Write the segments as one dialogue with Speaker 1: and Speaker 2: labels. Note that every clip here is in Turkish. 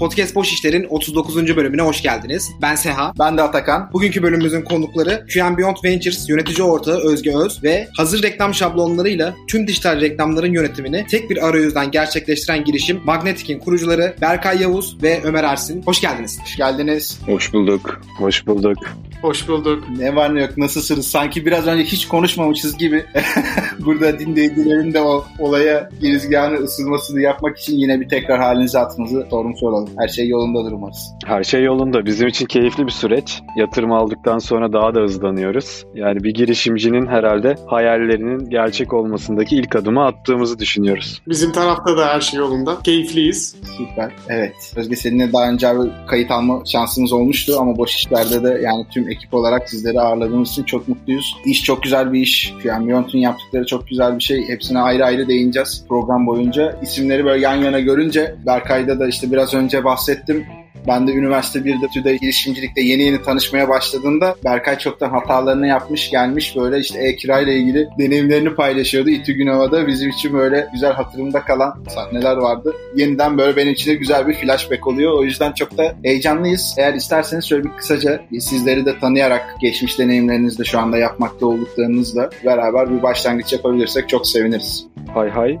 Speaker 1: Podcast Boş İşler'in 39. bölümüne hoş geldiniz. Ben Seha.
Speaker 2: Ben de Atakan.
Speaker 1: Bugünkü bölümümüzün konukları QM Beyond Ventures yönetici ortağı Özge Öz ve hazır reklam şablonlarıyla tüm dijital reklamların yönetimini tek bir arayüzden gerçekleştiren girişim Magnetic'in kurucuları Berkay Yavuz ve Ömer Ersin. Hoş geldiniz.
Speaker 2: Hoş geldiniz.
Speaker 3: Hoş bulduk.
Speaker 4: Hoş bulduk.
Speaker 5: Hoş bulduk.
Speaker 2: Ne var ne yok nasılsınız? Sanki biraz önce hiç konuşmamışız gibi. Burada dinleyicilerin de o olaya girizgahını ısınmasını yapmak için yine bir tekrar halinize atmanızı sormuş olalım. Her şey yolundadır umarız.
Speaker 4: Her şey yolunda. Bizim için keyifli bir süreç. Yatırım aldıktan sonra daha da hızlanıyoruz. Yani bir girişimcinin herhalde hayallerinin gerçek olmasındaki ilk adımı attığımızı düşünüyoruz.
Speaker 5: Bizim tarafta da her şey yolunda. Keyifliyiz.
Speaker 2: Süper. Evet. Özge seninle daha önce kayıt alma şansımız olmuştu ama boş işlerde de yani tüm ekip olarak sizleri ağırladığımız için çok mutluyuz. İş çok güzel bir iş. Yani Beyond'un yaptıkları çok güzel bir şey. Hepsine ayrı ayrı değineceğiz program boyunca. İsimleri böyle yan yana görünce Berkay'da da işte biraz önce bahsettim. Ben de üniversite 1'de TÜDE girişimcilikte yeni yeni tanışmaya başladığında Berkay çoktan hatalarını yapmış gelmiş böyle işte e-kira ile ilgili deneyimlerini paylaşıyordu. İTÜ Günova'da bizim için böyle güzel hatırımda kalan sahneler vardı. Yeniden böyle benim için de güzel bir flashback oluyor. O yüzden çok da heyecanlıyız. Eğer isterseniz şöyle bir kısaca sizleri de tanıyarak geçmiş deneyimlerinizle şu anda yapmakta olduklarınızla beraber bir başlangıç yapabilirsek çok seviniriz.
Speaker 4: Hay hay.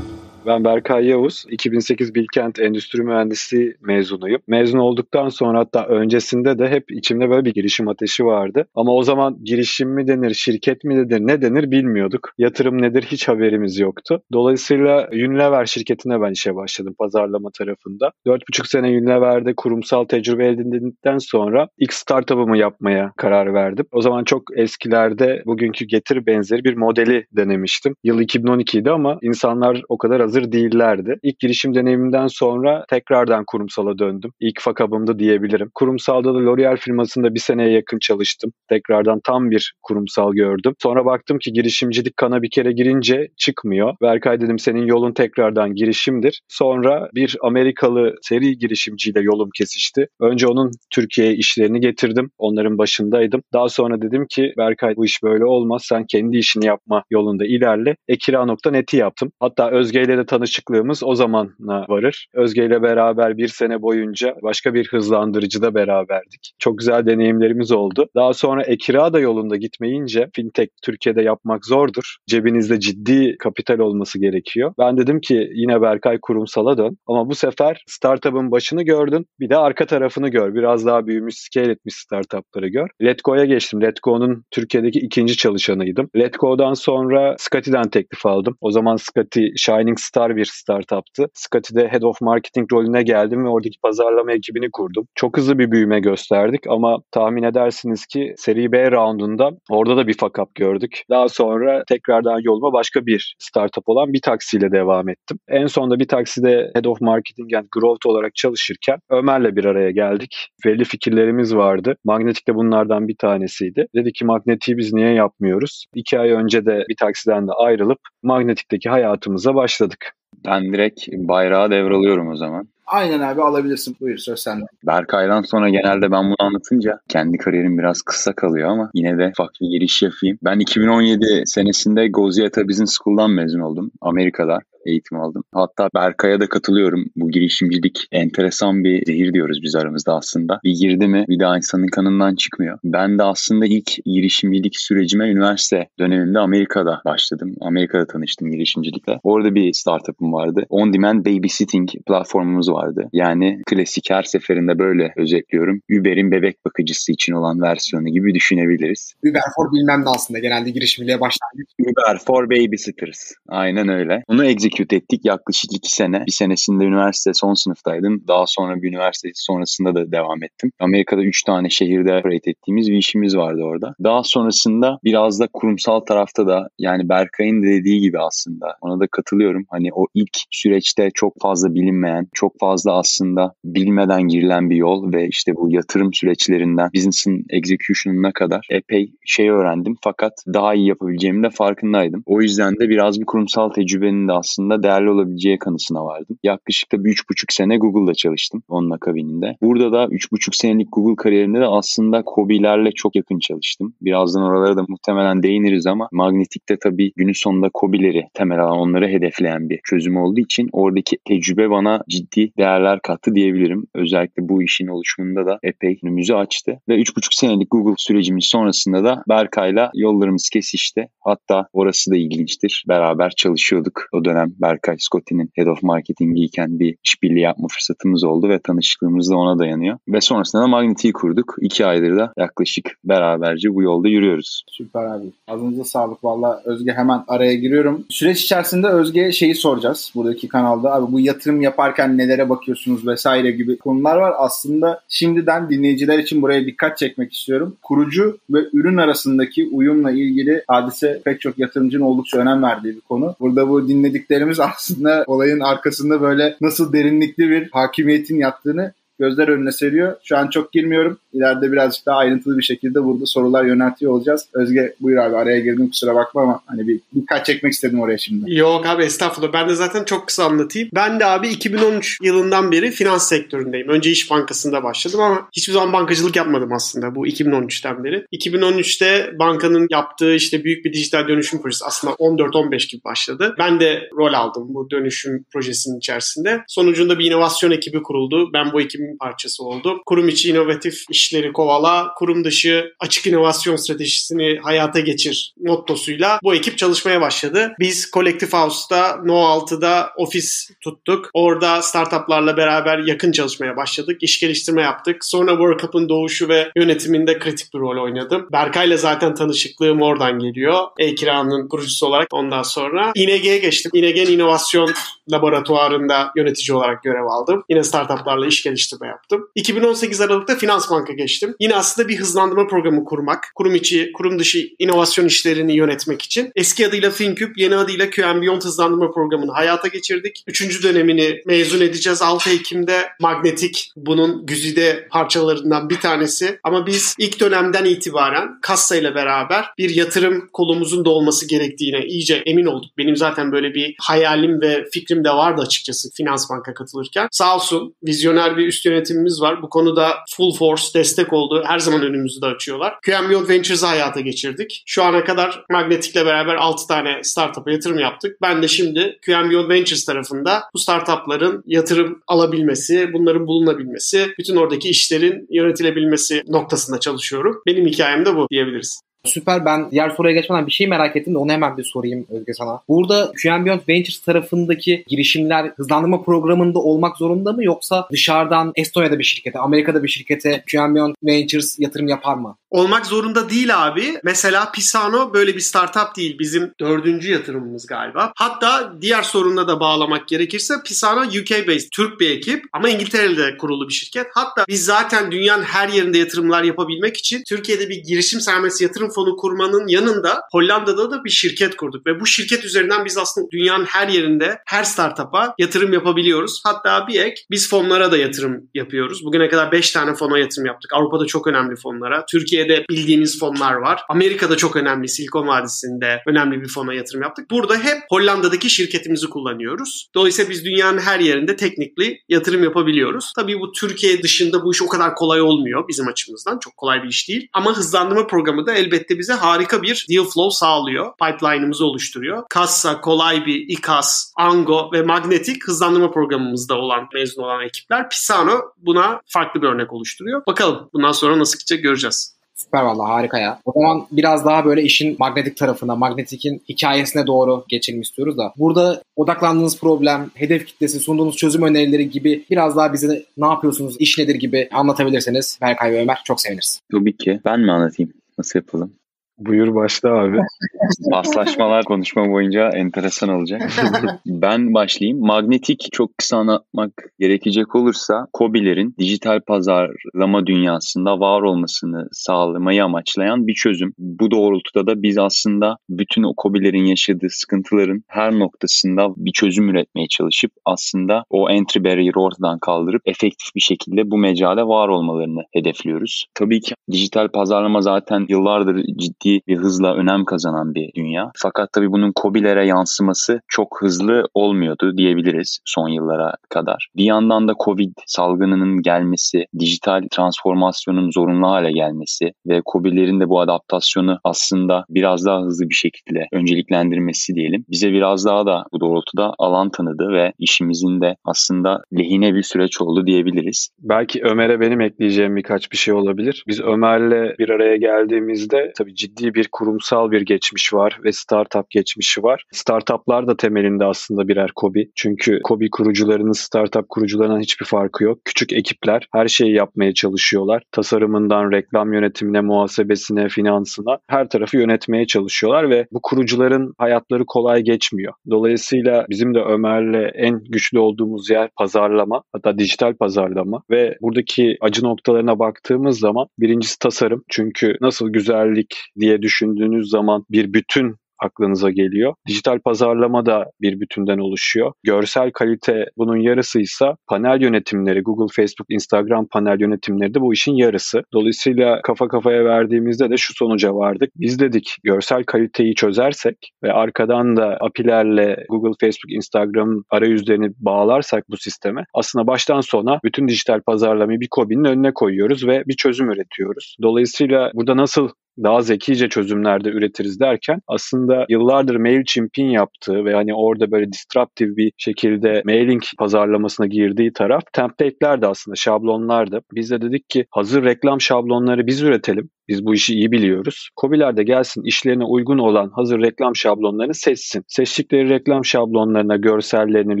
Speaker 4: Ben Berkay Yavuz, 2008 Bilkent Endüstri Mühendisliği mezunuyum. Mezun olduktan sonra hatta öncesinde de hep içimde böyle bir girişim ateşi vardı. Ama o zaman girişim mi denir, şirket mi denir, ne denir bilmiyorduk. Yatırım nedir hiç haberimiz yoktu. Dolayısıyla Unilever şirketine ben işe başladım pazarlama tarafında. 4,5 sene Unilever'de kurumsal tecrübe elde edildikten sonra ilk startup'ımı yapmaya karar verdim. O zaman çok eskilerde bugünkü getir benzeri bir modeli denemiştim. Yıl 2012'ydi ama insanlar o kadar hazır değillerdi. İlk girişim deneyimimden sonra tekrardan kurumsala döndüm. İlk fakabımda diyebilirim. Kurumsalda da L'Oreal firmasında bir seneye yakın çalıştım. Tekrardan tam bir kurumsal gördüm. Sonra baktım ki girişimcilik kana bir kere girince çıkmıyor. Berkay dedim senin yolun tekrardan girişimdir. Sonra bir Amerikalı seri girişimciyle yolum kesişti. Önce onun Türkiye'ye işlerini getirdim. Onların başındaydım. Daha sonra dedim ki Berkay bu iş böyle olmaz. Sen kendi işini yapma yolunda ilerle. Ekira.net'i yaptım. Hatta Özge ile de tanışıklığımız o zamana varır. Özge ile beraber bir sene boyunca başka bir hızlandırıcıda beraberdik. Çok güzel deneyimlerimiz oldu. Daha sonra Ekira da yolunda gitmeyince fintech Türkiye'de yapmak zordur. Cebinizde ciddi kapital olması gerekiyor. Ben dedim ki yine Berkay kurumsala dön ama bu sefer startup'ın başını gördün bir de arka tarafını gör. Biraz daha büyümüş, scale etmiş startup'ları gör. Letgo'ya geçtim. Letgo'nun Türkiye'deki ikinci çalışanıydım. Letgo'dan sonra Scotty'den teklif aldım. O zaman Scotty Shining Star bir startuptı. Scotty'de Head of Marketing rolüne geldim ve oradaki pazarlama ekibini kurdum. Çok hızlı bir büyüme gösterdik ama tahmin edersiniz ki seri B roundunda orada da bir fuck up gördük. Daha sonra tekrardan yoluma başka bir startup olan bir taksiyle devam ettim. En sonunda bir takside Head of Marketing and Growth olarak çalışırken Ömer'le bir araya geldik. Belli fikirlerimiz vardı. Magnetik de bunlardan bir tanesiydi. Dedi ki Magnetik'i biz niye yapmıyoruz? İki ay önce de bir taksiden de ayrılıp Magnetik'teki hayatımıza başladık.
Speaker 3: Ben direkt bayrağı devralıyorum o zaman.
Speaker 2: Aynen abi alabilirsin. Buyur söz sende.
Speaker 3: Berkay'dan sonra genelde ben bunu anlatınca kendi kariyerim biraz kısa kalıyor ama yine de ufak bir giriş yapayım. Ben 2017 senesinde Goziata Business School'dan mezun oldum Amerika'da eğitim aldım. Hatta Berkay'a da katılıyorum. Bu girişimcilik enteresan bir zehir diyoruz biz aramızda aslında. Bir girdi mi bir daha insanın kanından çıkmıyor. Ben de aslında ilk girişimcilik sürecime üniversite döneminde Amerika'da başladım. Amerika'da tanıştım girişimcilikle. Orada bir startup'ım vardı. On Demand Babysitting platformumuz vardı. Yani klasik her seferinde böyle özetliyorum. Uber'in bebek bakıcısı için olan versiyonu gibi düşünebiliriz.
Speaker 1: Uber for bilmem ne aslında genelde girişimciliğe başlangıç.
Speaker 3: Uber for Babysitters. Aynen öyle. Bunu execute ettik yaklaşık iki sene. Bir senesinde üniversite son sınıftaydım. Daha sonra bir üniversite sonrasında da devam ettim. Amerika'da üç tane şehirde operate ettiğimiz bir işimiz vardı orada. Daha sonrasında biraz da kurumsal tarafta da yani Berkay'ın dediği gibi aslında ona da katılıyorum. Hani o ilk süreçte çok fazla bilinmeyen, çok fazla aslında bilmeden girilen bir yol ve işte bu yatırım süreçlerinden business'ın execution'ına kadar epey şey öğrendim. Fakat daha iyi yapabileceğimi de farkındaydım. O yüzden de biraz bir kurumsal tecrübenin de aslında değerli olabileceği kanısına vardım. Yaklaşık da bir üç buçuk sene Google'da çalıştım onun akabininde. Burada da üç buçuk senelik Google kariyerimde de aslında Kobi'lerle çok yakın çalıştım. Birazdan oralara da muhtemelen değiniriz ama Magnetik'te tabii günün sonunda Kobi'leri temel alan onları hedefleyen bir çözüm olduğu için oradaki tecrübe bana ciddi değerler kattı diyebilirim. Özellikle bu işin oluşumunda da epey önümüzü açtı. Ve 3,5 senelik Google sürecimiz sonrasında da Berkay'la yollarımız kesişti. Hatta orası da ilginçtir. Beraber çalışıyorduk. O dönem Berkay Scotty'nin Head of Marketing'i iken bir işbirliği yapma fırsatımız oldu ve tanışıklığımız da ona dayanıyor. Ve sonrasında da Magnetik'i kurduk. İki aydır da yaklaşık beraberce bu yolda yürüyoruz.
Speaker 2: Süper abi. Ağzınıza sağlık. Valla Özge hemen araya giriyorum. Süreç içerisinde Özge'ye şeyi soracağız buradaki kanalda. Abi bu yatırım yaparken nelere bakıyorsunuz vesaire gibi konular var. Aslında şimdiden dinleyiciler için buraya dikkat çekmek istiyorum. Kurucu ve ürün arasındaki uyumla ilgili hadise pek çok yatırımcının oldukça önem verdiği bir konu. Burada bu dinlediklerimiz aslında olayın arkasında böyle nasıl derinlikli bir hakimiyetin yattığını gözler önüne seriyor. Şu an çok girmiyorum. İleride birazcık daha ayrıntılı bir şekilde burada sorular yöneltiyor olacağız. Özge buyur abi araya girdim kusura bakma ama hani bir dikkat çekmek istedim oraya şimdi.
Speaker 5: Yok abi estağfurullah. Ben de zaten çok kısa anlatayım. Ben de abi 2013 yılından beri finans sektöründeyim. Önce İş Bankası'nda başladım ama hiçbir zaman bankacılık yapmadım aslında bu 2013'ten beri. 2013'te bankanın yaptığı işte büyük bir dijital dönüşüm projesi aslında 14-15 gibi başladı. Ben de rol aldım bu dönüşüm projesinin içerisinde. Sonucunda bir inovasyon ekibi kuruldu. Ben bu ekibin parçası oldum. Kurum içi inovatif işleri kovala, kurum dışı açık inovasyon stratejisini hayata geçir mottosuyla bu ekip çalışmaya başladı. Biz Collective House'da No 6'da ofis tuttuk. Orada startuplarla beraber yakın çalışmaya başladık. İş geliştirme yaptık. Sonra World Cup'ın doğuşu ve yönetiminde kritik bir rol oynadım. Berkay'la zaten tanışıklığım oradan geliyor. E-Kira'nın kurucusu olarak ondan sonra. İNG'ye geçtim. İNG'nin inovasyon laboratuvarında yönetici olarak görev aldım. Yine startuplarla iş geliştirme yaptım. 2018 Aralık'ta Finans Banka geçtim. Yine aslında bir hızlandırma programı kurmak, kurum içi, kurum dışı inovasyon işlerini yönetmek için. Eski adıyla FinCube, yeni adıyla QM Beyond hızlandırma programını hayata geçirdik. Üçüncü dönemini mezun edeceğiz 6 Ekim'de. Magnetik bunun güzide parçalarından bir tanesi. Ama biz ilk dönemden itibaren kassa beraber bir yatırım kolumuzun da olması gerektiğine iyice emin olduk. Benim zaten böyle bir hayalim ve fikrim de vardı açıkçası Finans Banka katılırken. Sağ olsun vizyoner bir üst yönetimimiz var. Bu konuda full force destek oldu. Her zaman önümüzü de açıyorlar. QM Beyond Ventures'ı hayata geçirdik. Şu ana kadar Magnetik'le beraber 6 tane startup'a yatırım yaptık. Ben de şimdi QM Ventures tarafında bu startupların yatırım alabilmesi, bunların bulunabilmesi, bütün oradaki işlerin yönetilebilmesi noktasında çalışıyorum. Benim hikayem de bu diyebiliriz.
Speaker 1: Süper ben diğer soruya geçmeden bir şey merak ettim de onu hemen bir sorayım Özge sana. Burada QM Beyond Ventures tarafındaki girişimler hızlandırma programında olmak zorunda mı yoksa dışarıdan Estonya'da bir şirkete, Amerika'da bir şirkete QM Beyond Ventures yatırım yapar mı?
Speaker 5: Olmak zorunda değil abi. Mesela Pisano böyle bir startup değil. Bizim dördüncü yatırımımız galiba. Hatta diğer sorunla da bağlamak gerekirse Pisano UK based, Türk bir ekip ama İngiltere'de kurulu bir şirket. Hatta biz zaten dünyanın her yerinde yatırımlar yapabilmek için Türkiye'de bir girişim sermayesi yatırım fonu kurmanın yanında Hollanda'da da bir şirket kurduk ve bu şirket üzerinden biz aslında dünyanın her yerinde her startup'a yatırım yapabiliyoruz. Hatta bir ek biz fonlara da yatırım yapıyoruz. Bugüne kadar 5 tane fona yatırım yaptık. Avrupa'da çok önemli fonlara. Türkiye'de bildiğimiz fonlar var. Amerika'da çok önemli Silikon Vadisi'nde önemli bir fona yatırım yaptık. Burada hep Hollanda'daki şirketimizi kullanıyoruz. Dolayısıyla biz dünyanın her yerinde teknikli yatırım yapabiliyoruz. Tabii bu Türkiye dışında bu iş o kadar kolay olmuyor bizim açımızdan. Çok kolay bir iş değil. Ama hızlandırma programı da elbette bize harika bir deal flow sağlıyor. Pipeline'ımızı oluşturuyor. Kassa, kolay bir İKAS, Ango ve Magnetic hızlandırma programımızda olan mezun olan ekipler. Pisano buna farklı bir örnek oluşturuyor. Bakalım bundan sonra nasıl gidecek göreceğiz.
Speaker 1: Süper valla harika ya. O zaman biraz daha böyle işin magnetik tarafına, magnetik'in hikayesine doğru geçelim istiyoruz da. Burada odaklandığınız problem, hedef kitlesi, sunduğunuz çözüm önerileri gibi biraz daha bize ne yapıyorsunuz, iş nedir gibi anlatabilirseniz Berkay ve Ömer çok seviniriz.
Speaker 3: Tabii ki. Ben mi anlatayım? Nasıl yapalım?
Speaker 4: Buyur başla abi.
Speaker 3: Paslaşmalar konuşma boyunca enteresan olacak. ben başlayayım. Magnetik çok kısa anlatmak gerekecek olursa COBİ'lerin dijital pazarlama dünyasında var olmasını sağlamayı amaçlayan bir çözüm. Bu doğrultuda da biz aslında bütün o COBİ'lerin yaşadığı sıkıntıların her noktasında bir çözüm üretmeye çalışıp aslında o entry barrier ortadan kaldırıp efektif bir şekilde bu mecale var olmalarını hedefliyoruz. Tabii ki dijital pazarlama zaten yıllardır ciddi bir hızla önem kazanan bir dünya. Fakat tabii bunun COBİ'lere yansıması çok hızlı olmuyordu diyebiliriz son yıllara kadar. Bir yandan da Covid salgınının gelmesi, dijital transformasyonun zorunlu hale gelmesi ve COBİ'lerin de bu adaptasyonu aslında biraz daha hızlı bir şekilde önceliklendirmesi diyelim. Bize biraz daha da bu doğrultuda alan tanıdı ve işimizin de aslında lehine bir süreç oldu diyebiliriz.
Speaker 4: Belki Ömer'e benim ekleyeceğim birkaç bir şey olabilir. Biz Ömer'le bir araya geldiğimizde tabii ciddi bir kurumsal bir geçmiş var ve startup geçmişi var. Startuplar da temelinde aslında birer kobi. Çünkü kobi kurucularının startup kurucularından hiçbir farkı yok. Küçük ekipler her şeyi yapmaya çalışıyorlar. Tasarımından reklam yönetimine, muhasebesine, finansına her tarafı yönetmeye çalışıyorlar ve bu kurucuların hayatları kolay geçmiyor. Dolayısıyla bizim de Ömer'le en güçlü olduğumuz yer pazarlama, hatta dijital pazarlama ve buradaki acı noktalarına baktığımız zaman birincisi tasarım. Çünkü nasıl güzellik diye düşündüğünüz zaman bir bütün aklınıza geliyor. Dijital pazarlama da bir bütünden oluşuyor. Görsel kalite bunun yarısıysa panel yönetimleri, Google, Facebook, Instagram panel yönetimleri de bu işin yarısı. Dolayısıyla kafa kafaya verdiğimizde de şu sonuca vardık. Biz dedik görsel kaliteyi çözersek ve arkadan da API'lerle Google, Facebook, Instagram arayüzlerini bağlarsak bu sisteme aslında baştan sona bütün dijital pazarlamayı bir kobinin önüne koyuyoruz ve bir çözüm üretiyoruz. Dolayısıyla burada nasıl daha zekice çözümlerde üretiriz derken aslında yıllardır MailChimp'in yaptığı ve hani orada böyle disruptive bir şekilde mailing pazarlamasına girdiği taraf template'ler de aslında şablonlardı. Biz de dedik ki hazır reklam şablonları biz üretelim. Biz bu işi iyi biliyoruz. Kobiler de gelsin işlerine uygun olan hazır reklam şablonlarını seçsin. Seçtikleri reklam şablonlarına görsellerini,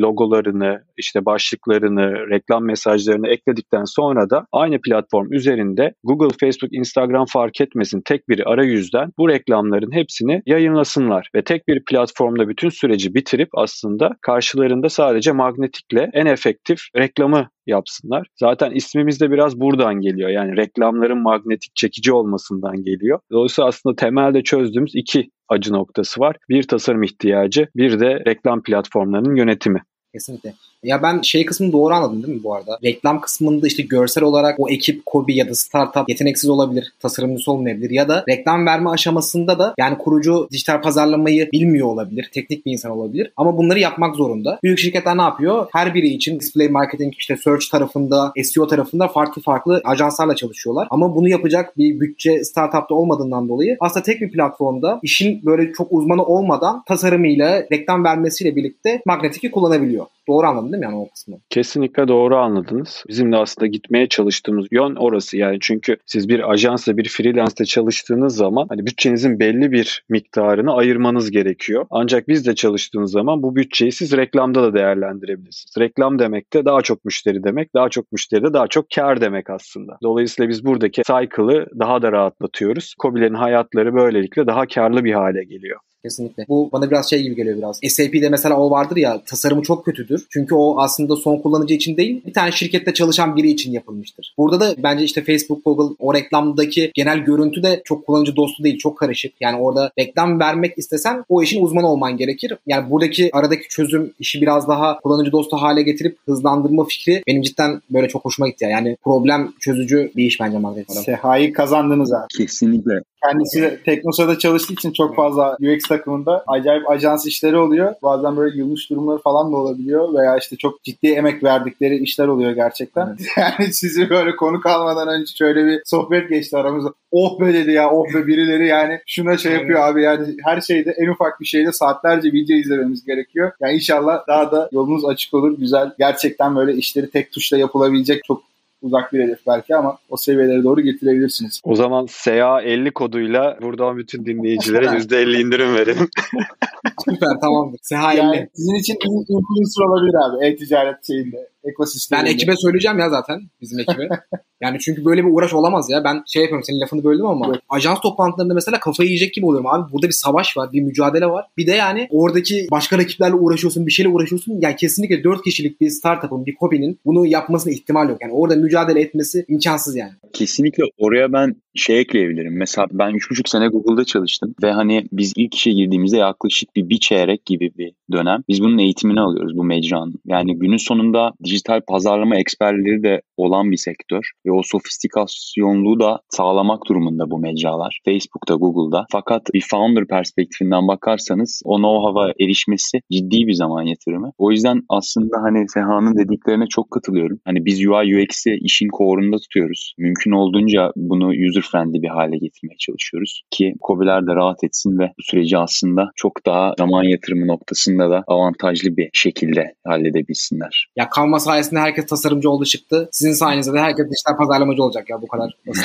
Speaker 4: logolarını, işte başlıklarını, reklam mesajlarını ekledikten sonra da aynı platform üzerinde Google, Facebook, Instagram fark etmesin tek bir arayüzden bu reklamların hepsini yayınlasınlar ve tek bir platformda bütün süreci bitirip aslında karşılarında sadece magnetikle en efektif reklamı yapsınlar. Zaten ismimiz de biraz buradan geliyor. Yani reklamların magnetik çekici olmasından geliyor. Dolayısıyla aslında temelde çözdüğümüz iki acı noktası var. Bir tasarım ihtiyacı, bir de reklam platformlarının yönetimi.
Speaker 1: Kesinlikle. Ya ben şey kısmını doğru anladım değil mi bu arada? Reklam kısmında işte görsel olarak o ekip kobi ya da startup yeteneksiz olabilir, tasarımcısı olmayabilir ya da reklam verme aşamasında da yani kurucu dijital pazarlamayı bilmiyor olabilir, teknik bir insan olabilir ama bunları yapmak zorunda. Büyük şirketler ne yapıyor? Her biri için display marketing, işte search tarafında, SEO tarafında farklı farklı ajanslarla çalışıyorlar. Ama bunu yapacak bir bütçe startupta olmadığından dolayı aslında tek bir platformda işin böyle çok uzmanı olmadan tasarımıyla, reklam vermesiyle birlikte magnetiki kullanabiliyor. Doğru anladım değil mi yani o kısmı?
Speaker 4: Kesinlikle doğru anladınız. Bizim de aslında gitmeye çalıştığımız yön orası yani çünkü siz bir ajansla bir freelance'de çalıştığınız zaman hani bütçenizin belli bir miktarını ayırmanız gerekiyor. Ancak biz de çalıştığınız zaman bu bütçeyi siz reklamda da değerlendirebilirsiniz. Reklam demek de daha çok müşteri demek. Daha çok müşteri de daha çok kar demek aslında. Dolayısıyla biz buradaki cycle'ı daha da rahatlatıyoruz. Kobilerin hayatları böylelikle daha karlı bir hale geliyor.
Speaker 1: Kesinlikle. Bu bana biraz şey gibi geliyor biraz. SAP'de mesela o vardır ya tasarımı çok kötüdür. Çünkü o aslında son kullanıcı için değil bir tane şirkette çalışan biri için yapılmıştır. Burada da bence işte Facebook, Google o reklamdaki genel görüntü de çok kullanıcı dostu değil. Çok karışık. Yani orada reklam vermek istesen o işin uzmanı olman gerekir. Yani buradaki aradaki çözüm işi biraz daha kullanıcı dostu hale getirip hızlandırma fikri benim cidden böyle çok hoşuma gitti. Yani problem çözücü bir iş bence Magnet.
Speaker 2: Seha'yı kazandınız abi.
Speaker 3: Kesinlikle.
Speaker 2: Kendisi Teknosa'da çalıştığı için çok fazla UX takımında acayip ajans işleri oluyor. Bazen böyle yılmış durumları falan da olabiliyor veya işte çok ciddi emek verdikleri işler oluyor gerçekten. Yani sizi böyle konu kalmadan önce şöyle bir sohbet geçti aramızda. Oh be dedi ya oh be birileri yani şuna şey yapıyor abi yani her şeyde en ufak bir şeyde saatlerce video izlememiz gerekiyor. Yani inşallah daha da yolunuz açık olur. Güzel gerçekten böyle işleri tek tuşla yapılabilecek çok uzak bir hedef belki ama o seviyelere doğru getirebilirsiniz.
Speaker 4: O zaman SA 50 koduyla buradan bütün dinleyicilere %50 indirim verelim.
Speaker 1: Süper tamamdır. Seha 50.
Speaker 2: Yani sizin için influencer olabilir abi e-ticaret şeyinde. Ekosistemi.
Speaker 1: Ben ekibe söyleyeceğim ya zaten bizim ekibe. yani çünkü böyle bir uğraş olamaz ya. Ben şey yapıyorum senin lafını böldüm ama
Speaker 2: Evet.
Speaker 1: ajans toplantılarında mesela kafayı yiyecek gibi oluyorum abi. Burada bir savaş var, bir mücadele var. Bir de yani oradaki başka rakiplerle uğraşıyorsun, bir şeyle uğraşıyorsun. Yani kesinlikle 4 kişilik bir startup'ın, bir Kobi'nin bunu yapmasına ihtimal yok. Yani orada mücadele etmesi imkansız yani.
Speaker 3: Kesinlikle oraya ben şey ekleyebilirim. Mesela ben 3,5 sene Google'da çalıştım ve hani biz ilk işe girdiğimizde yaklaşık bir, bir çeyrek gibi bir dönem biz bunun eğitimini alıyoruz bu mecranın. Yani günün sonunda dijital pazarlama eksperleri de olan bir sektör ve o sofistikasyonluğu da sağlamak durumunda bu mecralar. Facebook'ta, Google'da. Fakat bir founder perspektifinden bakarsanız o know-how'a erişmesi ciddi bir zaman yatırımı. O yüzden aslında hani Seha'nın dediklerine çok katılıyorum. Hani biz UI UX'i işin koğrunda tutuyoruz. Mümkün olduğunca bunu user friendly bir hale getirmeye çalışıyoruz ki COBİ'ler de rahat etsin ve bu süreci aslında çok daha zaman yatırımı noktasında da avantajlı bir şekilde halledebilsinler.
Speaker 1: Ya Sayesinde herkes tasarımcı oldu çıktı. Sizin sayenizde de herkes dijital pazarlamacı olacak ya bu kadar basit.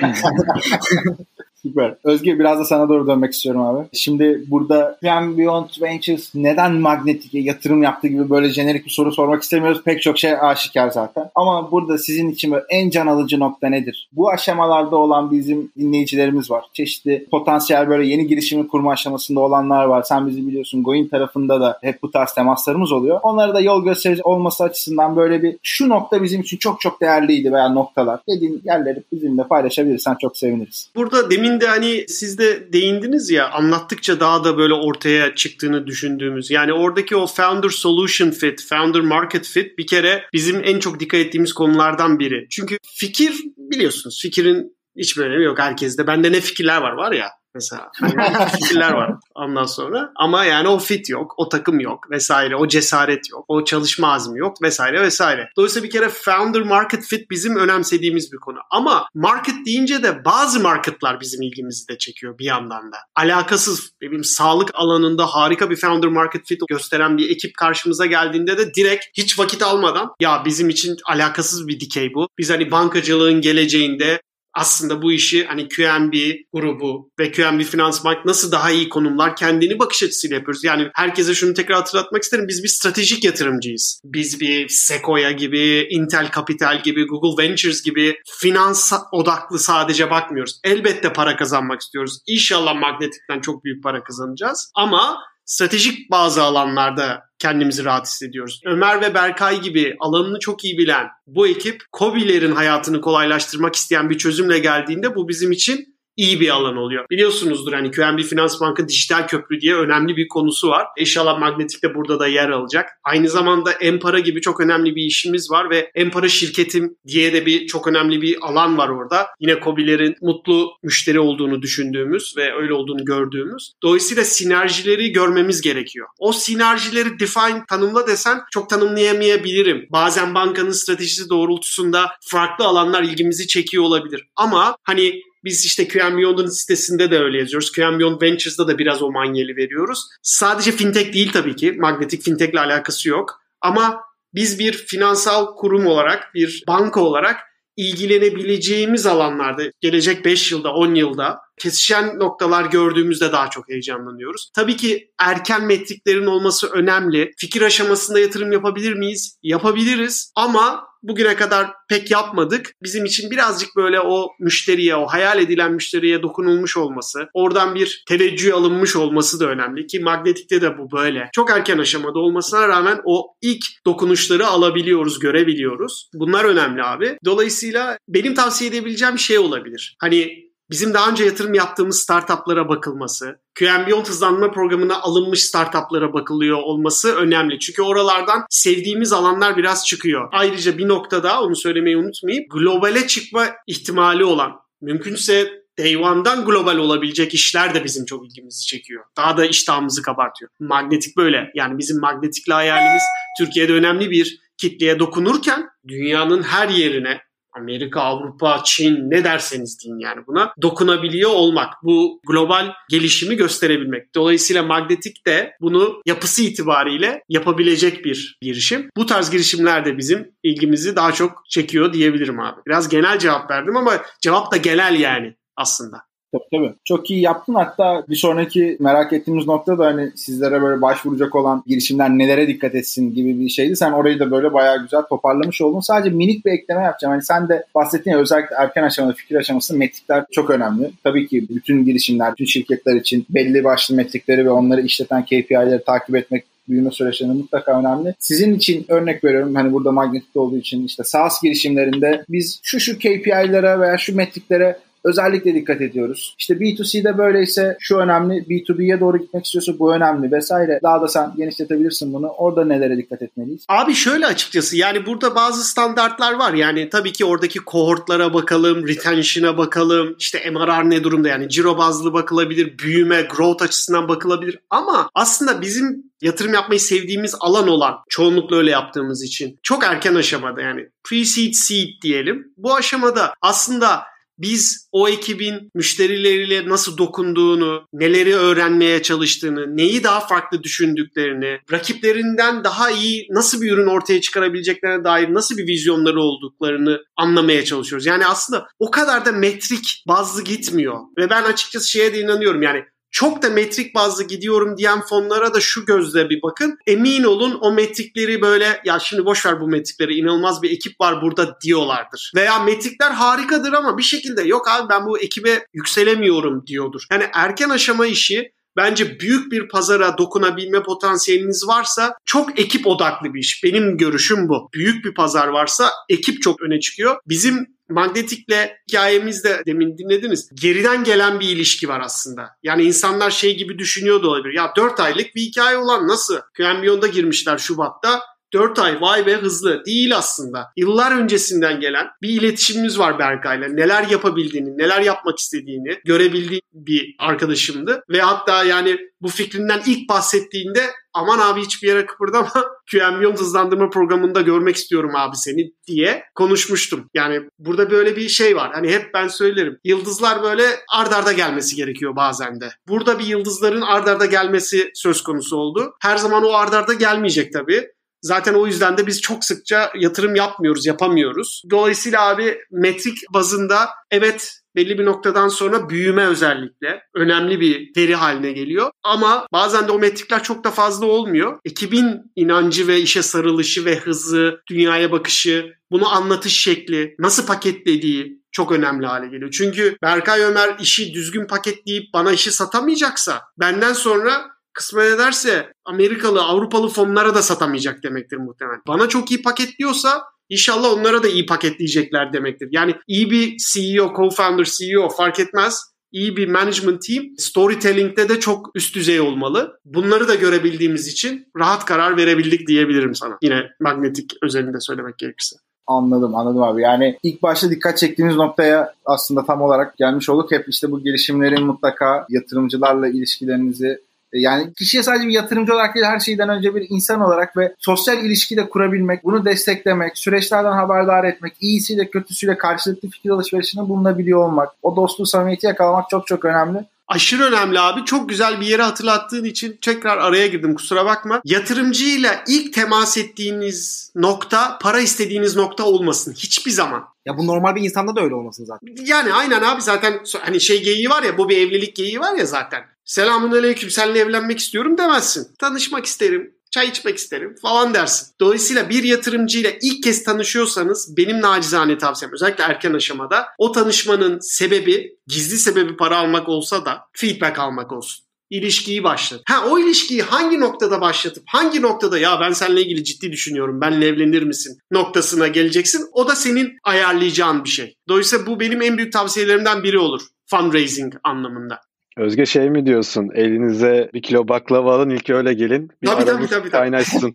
Speaker 2: Süper. Özge biraz da sana doğru dönmek istiyorum abi. Şimdi burada PM Beyond Ventures neden Magnetic'e yatırım yaptığı gibi böyle jenerik bir soru sormak istemiyoruz. Pek çok şey aşikar zaten. Ama burada sizin için en can alıcı nokta nedir? Bu aşamalarda olan bizim dinleyicilerimiz var. Çeşitli potansiyel böyle yeni girişimi kurma aşamasında olanlar var. Sen bizi biliyorsun Goin tarafında da hep bu tarz temaslarımız oluyor. Onlara da yol gösterici olması açısından böyle bir şu nokta bizim için çok çok değerliydi veya noktalar dediğin yerleri bizimle paylaşabilirsen çok seviniriz.
Speaker 5: Burada demin de hani siz de değindiniz ya anlattıkça daha da böyle ortaya çıktığını düşündüğümüz. Yani oradaki o founder solution fit, founder market fit bir kere bizim en çok dikkat ettiğimiz konulardan biri. Çünkü fikir biliyorsunuz fikrin hiçbir önemi yok herkeste. Bende ne fikirler var var ya mesela. Hani fikirler var ondan sonra. Ama yani o fit yok, o takım yok vesaire, o cesaret yok, o çalışma azmi yok vesaire vesaire. Dolayısıyla bir kere founder market fit bizim önemsediğimiz bir konu. Ama market deyince de bazı marketlar bizim ilgimizi de çekiyor bir yandan da. Alakasız, ne sağlık alanında harika bir founder market fit gösteren bir ekip karşımıza geldiğinde de direkt hiç vakit almadan ya bizim için alakasız bir dikey bu. Biz hani bankacılığın geleceğinde aslında bu işi hani QNB grubu ve QNB Finans Bank nasıl daha iyi konumlar kendini bakış açısıyla yapıyoruz. Yani herkese şunu tekrar hatırlatmak isterim. Biz bir stratejik yatırımcıyız. Biz bir Sequoia gibi, Intel Capital gibi, Google Ventures gibi finans odaklı sadece bakmıyoruz. Elbette para kazanmak istiyoruz. İnşallah Magnetic'ten çok büyük para kazanacağız. Ama stratejik bazı alanlarda kendimizi rahat hissediyoruz. Ömer ve Berkay gibi alanını çok iyi bilen bu ekip COBİ'lerin hayatını kolaylaştırmak isteyen bir çözümle geldiğinde bu bizim için iyi bir alan oluyor. Biliyorsunuzdur hani QNB Finans Bankı dijital köprü diye önemli bir konusu var. İnşallah Magnetic de burada da yer alacak. Aynı zamanda Empara gibi çok önemli bir işimiz var ve Empara şirketim diye de bir çok önemli bir alan var orada. Yine COBİ'lerin mutlu müşteri olduğunu düşündüğümüz ve öyle olduğunu gördüğümüz. Dolayısıyla sinerjileri görmemiz gerekiyor. O sinerjileri define tanımla desen çok tanımlayamayabilirim. Bazen bankanın stratejisi doğrultusunda farklı alanlar ilgimizi çekiyor olabilir. Ama hani biz işte QM Beyond'un sitesinde de öyle yazıyoruz. QM Beyond Ventures'da da biraz o manyeli veriyoruz. Sadece fintech değil tabii ki. Magnetic fintechle alakası yok. Ama biz bir finansal kurum olarak, bir banka olarak ilgilenebileceğimiz alanlarda gelecek 5 yılda, 10 yılda kesişen noktalar gördüğümüzde daha çok heyecanlanıyoruz. Tabii ki erken metriklerin olması önemli. Fikir aşamasında yatırım yapabilir miyiz? Yapabiliriz ama bugüne kadar pek yapmadık. Bizim için birazcık böyle o müşteriye, o hayal edilen müşteriye dokunulmuş olması, oradan bir teveccüh alınmış olması da önemli ki Magnetik'te de bu böyle. Çok erken aşamada olmasına rağmen o ilk dokunuşları alabiliyoruz, görebiliyoruz. Bunlar önemli abi. Dolayısıyla benim tavsiye edebileceğim şey olabilir. Hani bizim daha önce yatırım yaptığımız startuplara bakılması, QM Beyond hızlanma programına alınmış startuplara bakılıyor olması önemli. Çünkü oralardan sevdiğimiz alanlar biraz çıkıyor. Ayrıca bir noktada onu söylemeyi unutmayayım. Globale çıkma ihtimali olan, mümkünse Day One'dan global olabilecek işler de bizim çok ilgimizi çekiyor. Daha da iştahımızı kabartıyor. Magnetik böyle. Yani bizim magnetikli hayalimiz Türkiye'de önemli bir kitleye dokunurken dünyanın her yerine Amerika, Avrupa, Çin ne derseniz deyin yani buna dokunabiliyor olmak. Bu global gelişimi gösterebilmek. Dolayısıyla Magnetik de bunu yapısı itibariyle yapabilecek bir girişim. Bu tarz girişimler de bizim ilgimizi daha çok çekiyor diyebilirim abi. Biraz genel cevap verdim ama cevap da genel yani aslında.
Speaker 2: Tabii tabii. Çok iyi yaptın. Hatta bir sonraki merak ettiğimiz nokta da hani sizlere böyle başvuracak olan girişimler nelere dikkat etsin gibi bir şeydi. Sen orayı da böyle bayağı güzel toparlamış oldun. Sadece minik bir ekleme yapacağım. Hani sen de bahsettin ya özellikle erken aşamada fikir aşamasında metrikler çok önemli. Tabii ki bütün girişimler, bütün şirketler için belli başlı metrikleri ve onları işleten KPI'leri takip etmek büyüme süreçlerinde mutlaka önemli. Sizin için örnek veriyorum hani burada magnetik olduğu için işte SaaS girişimlerinde biz şu şu KPI'lere veya şu metriklere özellikle dikkat ediyoruz. İşte B2C'de böyleyse şu önemli, B2B'ye doğru gitmek istiyorsa bu önemli vesaire. Daha da sen genişletebilirsin bunu. Orada nelere dikkat etmeliyiz?
Speaker 5: Abi şöyle açıkçası yani burada bazı standartlar var. Yani tabii ki oradaki kohortlara bakalım, retention'a bakalım, işte MRR ne durumda yani ciro bazlı bakılabilir, büyüme, growth açısından bakılabilir. Ama aslında bizim yatırım yapmayı sevdiğimiz alan olan çoğunlukla öyle yaptığımız için çok erken aşamada yani pre-seed seed diyelim. Bu aşamada aslında biz o ekibin müşterileriyle nasıl dokunduğunu, neleri öğrenmeye çalıştığını, neyi daha farklı düşündüklerini, rakiplerinden daha iyi nasıl bir ürün ortaya çıkarabileceklerine dair nasıl bir vizyonları olduklarını anlamaya çalışıyoruz. Yani aslında o kadar da metrik bazlı gitmiyor. Ve ben açıkçası şeye de inanıyorum yani çok da metrik bazlı gidiyorum diyen fonlara da şu gözle bir bakın. Emin olun o metrikleri böyle ya şimdi boş ver bu metrikleri inanılmaz bir ekip var burada diyorlardır. Veya metrikler harikadır ama bir şekilde yok abi ben bu ekibe yükselemiyorum diyordur. Yani erken aşama işi bence büyük bir pazara dokunabilme potansiyeliniz varsa çok ekip odaklı bir iş. Benim görüşüm bu. Büyük bir pazar varsa ekip çok öne çıkıyor. Bizim Magnetik'le hikayemizde demin dinlediniz. Geriden gelen bir ilişki var aslında. Yani insanlar şey gibi düşünüyor da olabilir. Ya 4 aylık bir hikaye olan nasıl? Kembiyon'da girmişler Şubat'ta. 4 ay vay be hızlı değil aslında. Yıllar öncesinden gelen bir iletişimimiz var Berkay'la. Neler yapabildiğini, neler yapmak istediğini görebildiğim bir arkadaşımdı. Ve hatta yani bu fikrinden ilk bahsettiğinde aman abi hiçbir yere kıpırdama QM hızlandırma programında görmek istiyorum abi seni diye konuşmuştum. Yani burada böyle bir şey var. Hani hep ben söylerim. Yıldızlar böyle ardarda arda gelmesi gerekiyor bazen de. Burada bir yıldızların ardarda arda gelmesi söz konusu oldu. Her zaman o ardarda arda gelmeyecek tabii. Zaten o yüzden de biz çok sıkça yatırım yapmıyoruz, yapamıyoruz. Dolayısıyla abi metrik bazında evet belli bir noktadan sonra büyüme özellikle önemli bir veri haline geliyor. Ama bazen de o metrikler çok da fazla olmuyor. Ekibin inancı ve işe sarılışı ve hızı, dünyaya bakışı, bunu anlatış şekli, nasıl paketlediği çok önemli hale geliyor. Çünkü Berkay Ömer işi düzgün paketleyip bana işi satamayacaksa benden sonra kısmet ederse Amerikalı, Avrupalı fonlara da satamayacak demektir muhtemelen. Bana çok iyi paketliyorsa İnşallah onlara da iyi paketleyecekler demektir. Yani iyi bir CEO, co-founder, CEO fark etmez iyi bir management team storytelling'de de çok üst düzey olmalı. Bunları da görebildiğimiz için rahat karar verebildik diyebilirim sana. Yine magnetik özelinde söylemek gerekirse.
Speaker 2: Anladım anladım abi. Yani ilk başta dikkat çektiğimiz noktaya aslında tam olarak gelmiş olduk. Hep işte bu gelişimlerin mutlaka yatırımcılarla ilişkilerinizi yani kişiye sadece bir yatırımcı olarak değil her şeyden önce bir insan olarak ve sosyal ilişki de kurabilmek, bunu desteklemek, süreçlerden haberdar etmek, iyisiyle kötüsüyle karşılıklı fikir alışverişinde bulunabiliyor olmak, o dostluğu samimiyeti yakalamak çok çok önemli.
Speaker 5: Aşırı önemli abi. Çok güzel bir yere hatırlattığın için tekrar araya girdim kusura bakma. Yatırımcıyla ilk temas ettiğiniz nokta para istediğiniz nokta olmasın. Hiçbir zaman.
Speaker 1: Ya bu normal bir insanda da öyle olmasın zaten.
Speaker 5: Yani aynen abi zaten hani şey geyiği var ya bu bir evlilik geyiği var ya zaten. Selamun aleyküm seninle evlenmek istiyorum demezsin. Tanışmak isterim, çay içmek isterim falan dersin. Dolayısıyla bir yatırımcıyla ilk kez tanışıyorsanız benim nacizane tavsiyem özellikle erken aşamada o tanışmanın sebebi gizli sebebi para almak olsa da feedback almak olsun. İlişkiyi başlat. Ha o ilişkiyi hangi noktada başlatıp hangi noktada ya ben seninle ilgili ciddi düşünüyorum benle evlenir misin noktasına geleceksin. O da senin ayarlayacağın bir şey. Dolayısıyla bu benim en büyük tavsiyelerimden biri olur fundraising anlamında.
Speaker 4: Özge şey mi diyorsun? Elinize bir kilo baklava alın ilk öyle gelin. Bir
Speaker 5: tabii, tabii, tabii,
Speaker 4: kaynaşsın.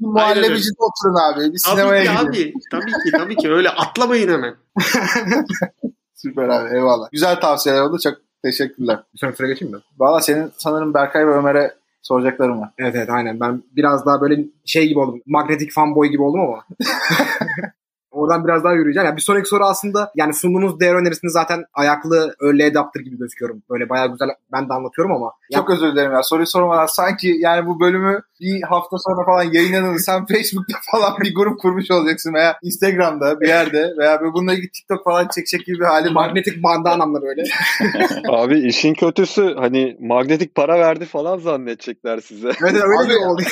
Speaker 2: bir muhallebicide oturun abi. Bir sinemaya
Speaker 5: tabii ki, gidin. Abi, tabii ki tabii ki öyle atlamayın hemen.
Speaker 2: Süper abi eyvallah. Güzel tavsiyeler oldu. Çok teşekkürler.
Speaker 1: Bir sonraki soruya geçeyim mi?
Speaker 2: Valla senin sanırım Berkay ve Ömer'e soracaklarım var.
Speaker 1: Evet evet aynen. Ben biraz daha böyle şey gibi oldum. Magnetik fanboy gibi oldum ama. Oradan biraz daha yürüyeceğim. Yani bir sonraki soru aslında yani sunduğunuz değer önerisini zaten ayaklı early adapter gibi gözüküyorum. Böyle bayağı güzel ben de anlatıyorum ama.
Speaker 2: Çok özür dilerim ya. Soruyu sormadan sanki yani bu bölümü bir hafta sonra falan yayınladığında sen Facebook'ta falan bir grup kurmuş olacaksın veya Instagram'da bir yerde veya böyle bununla ilgili TikTok falan çekecek gibi bir hali.
Speaker 1: Magnetik bandanamlar öyle.
Speaker 4: Abi işin kötüsü hani magnetik para verdi falan zannedecekler size.
Speaker 1: Evet öyle
Speaker 2: Abi-
Speaker 1: bir oldu.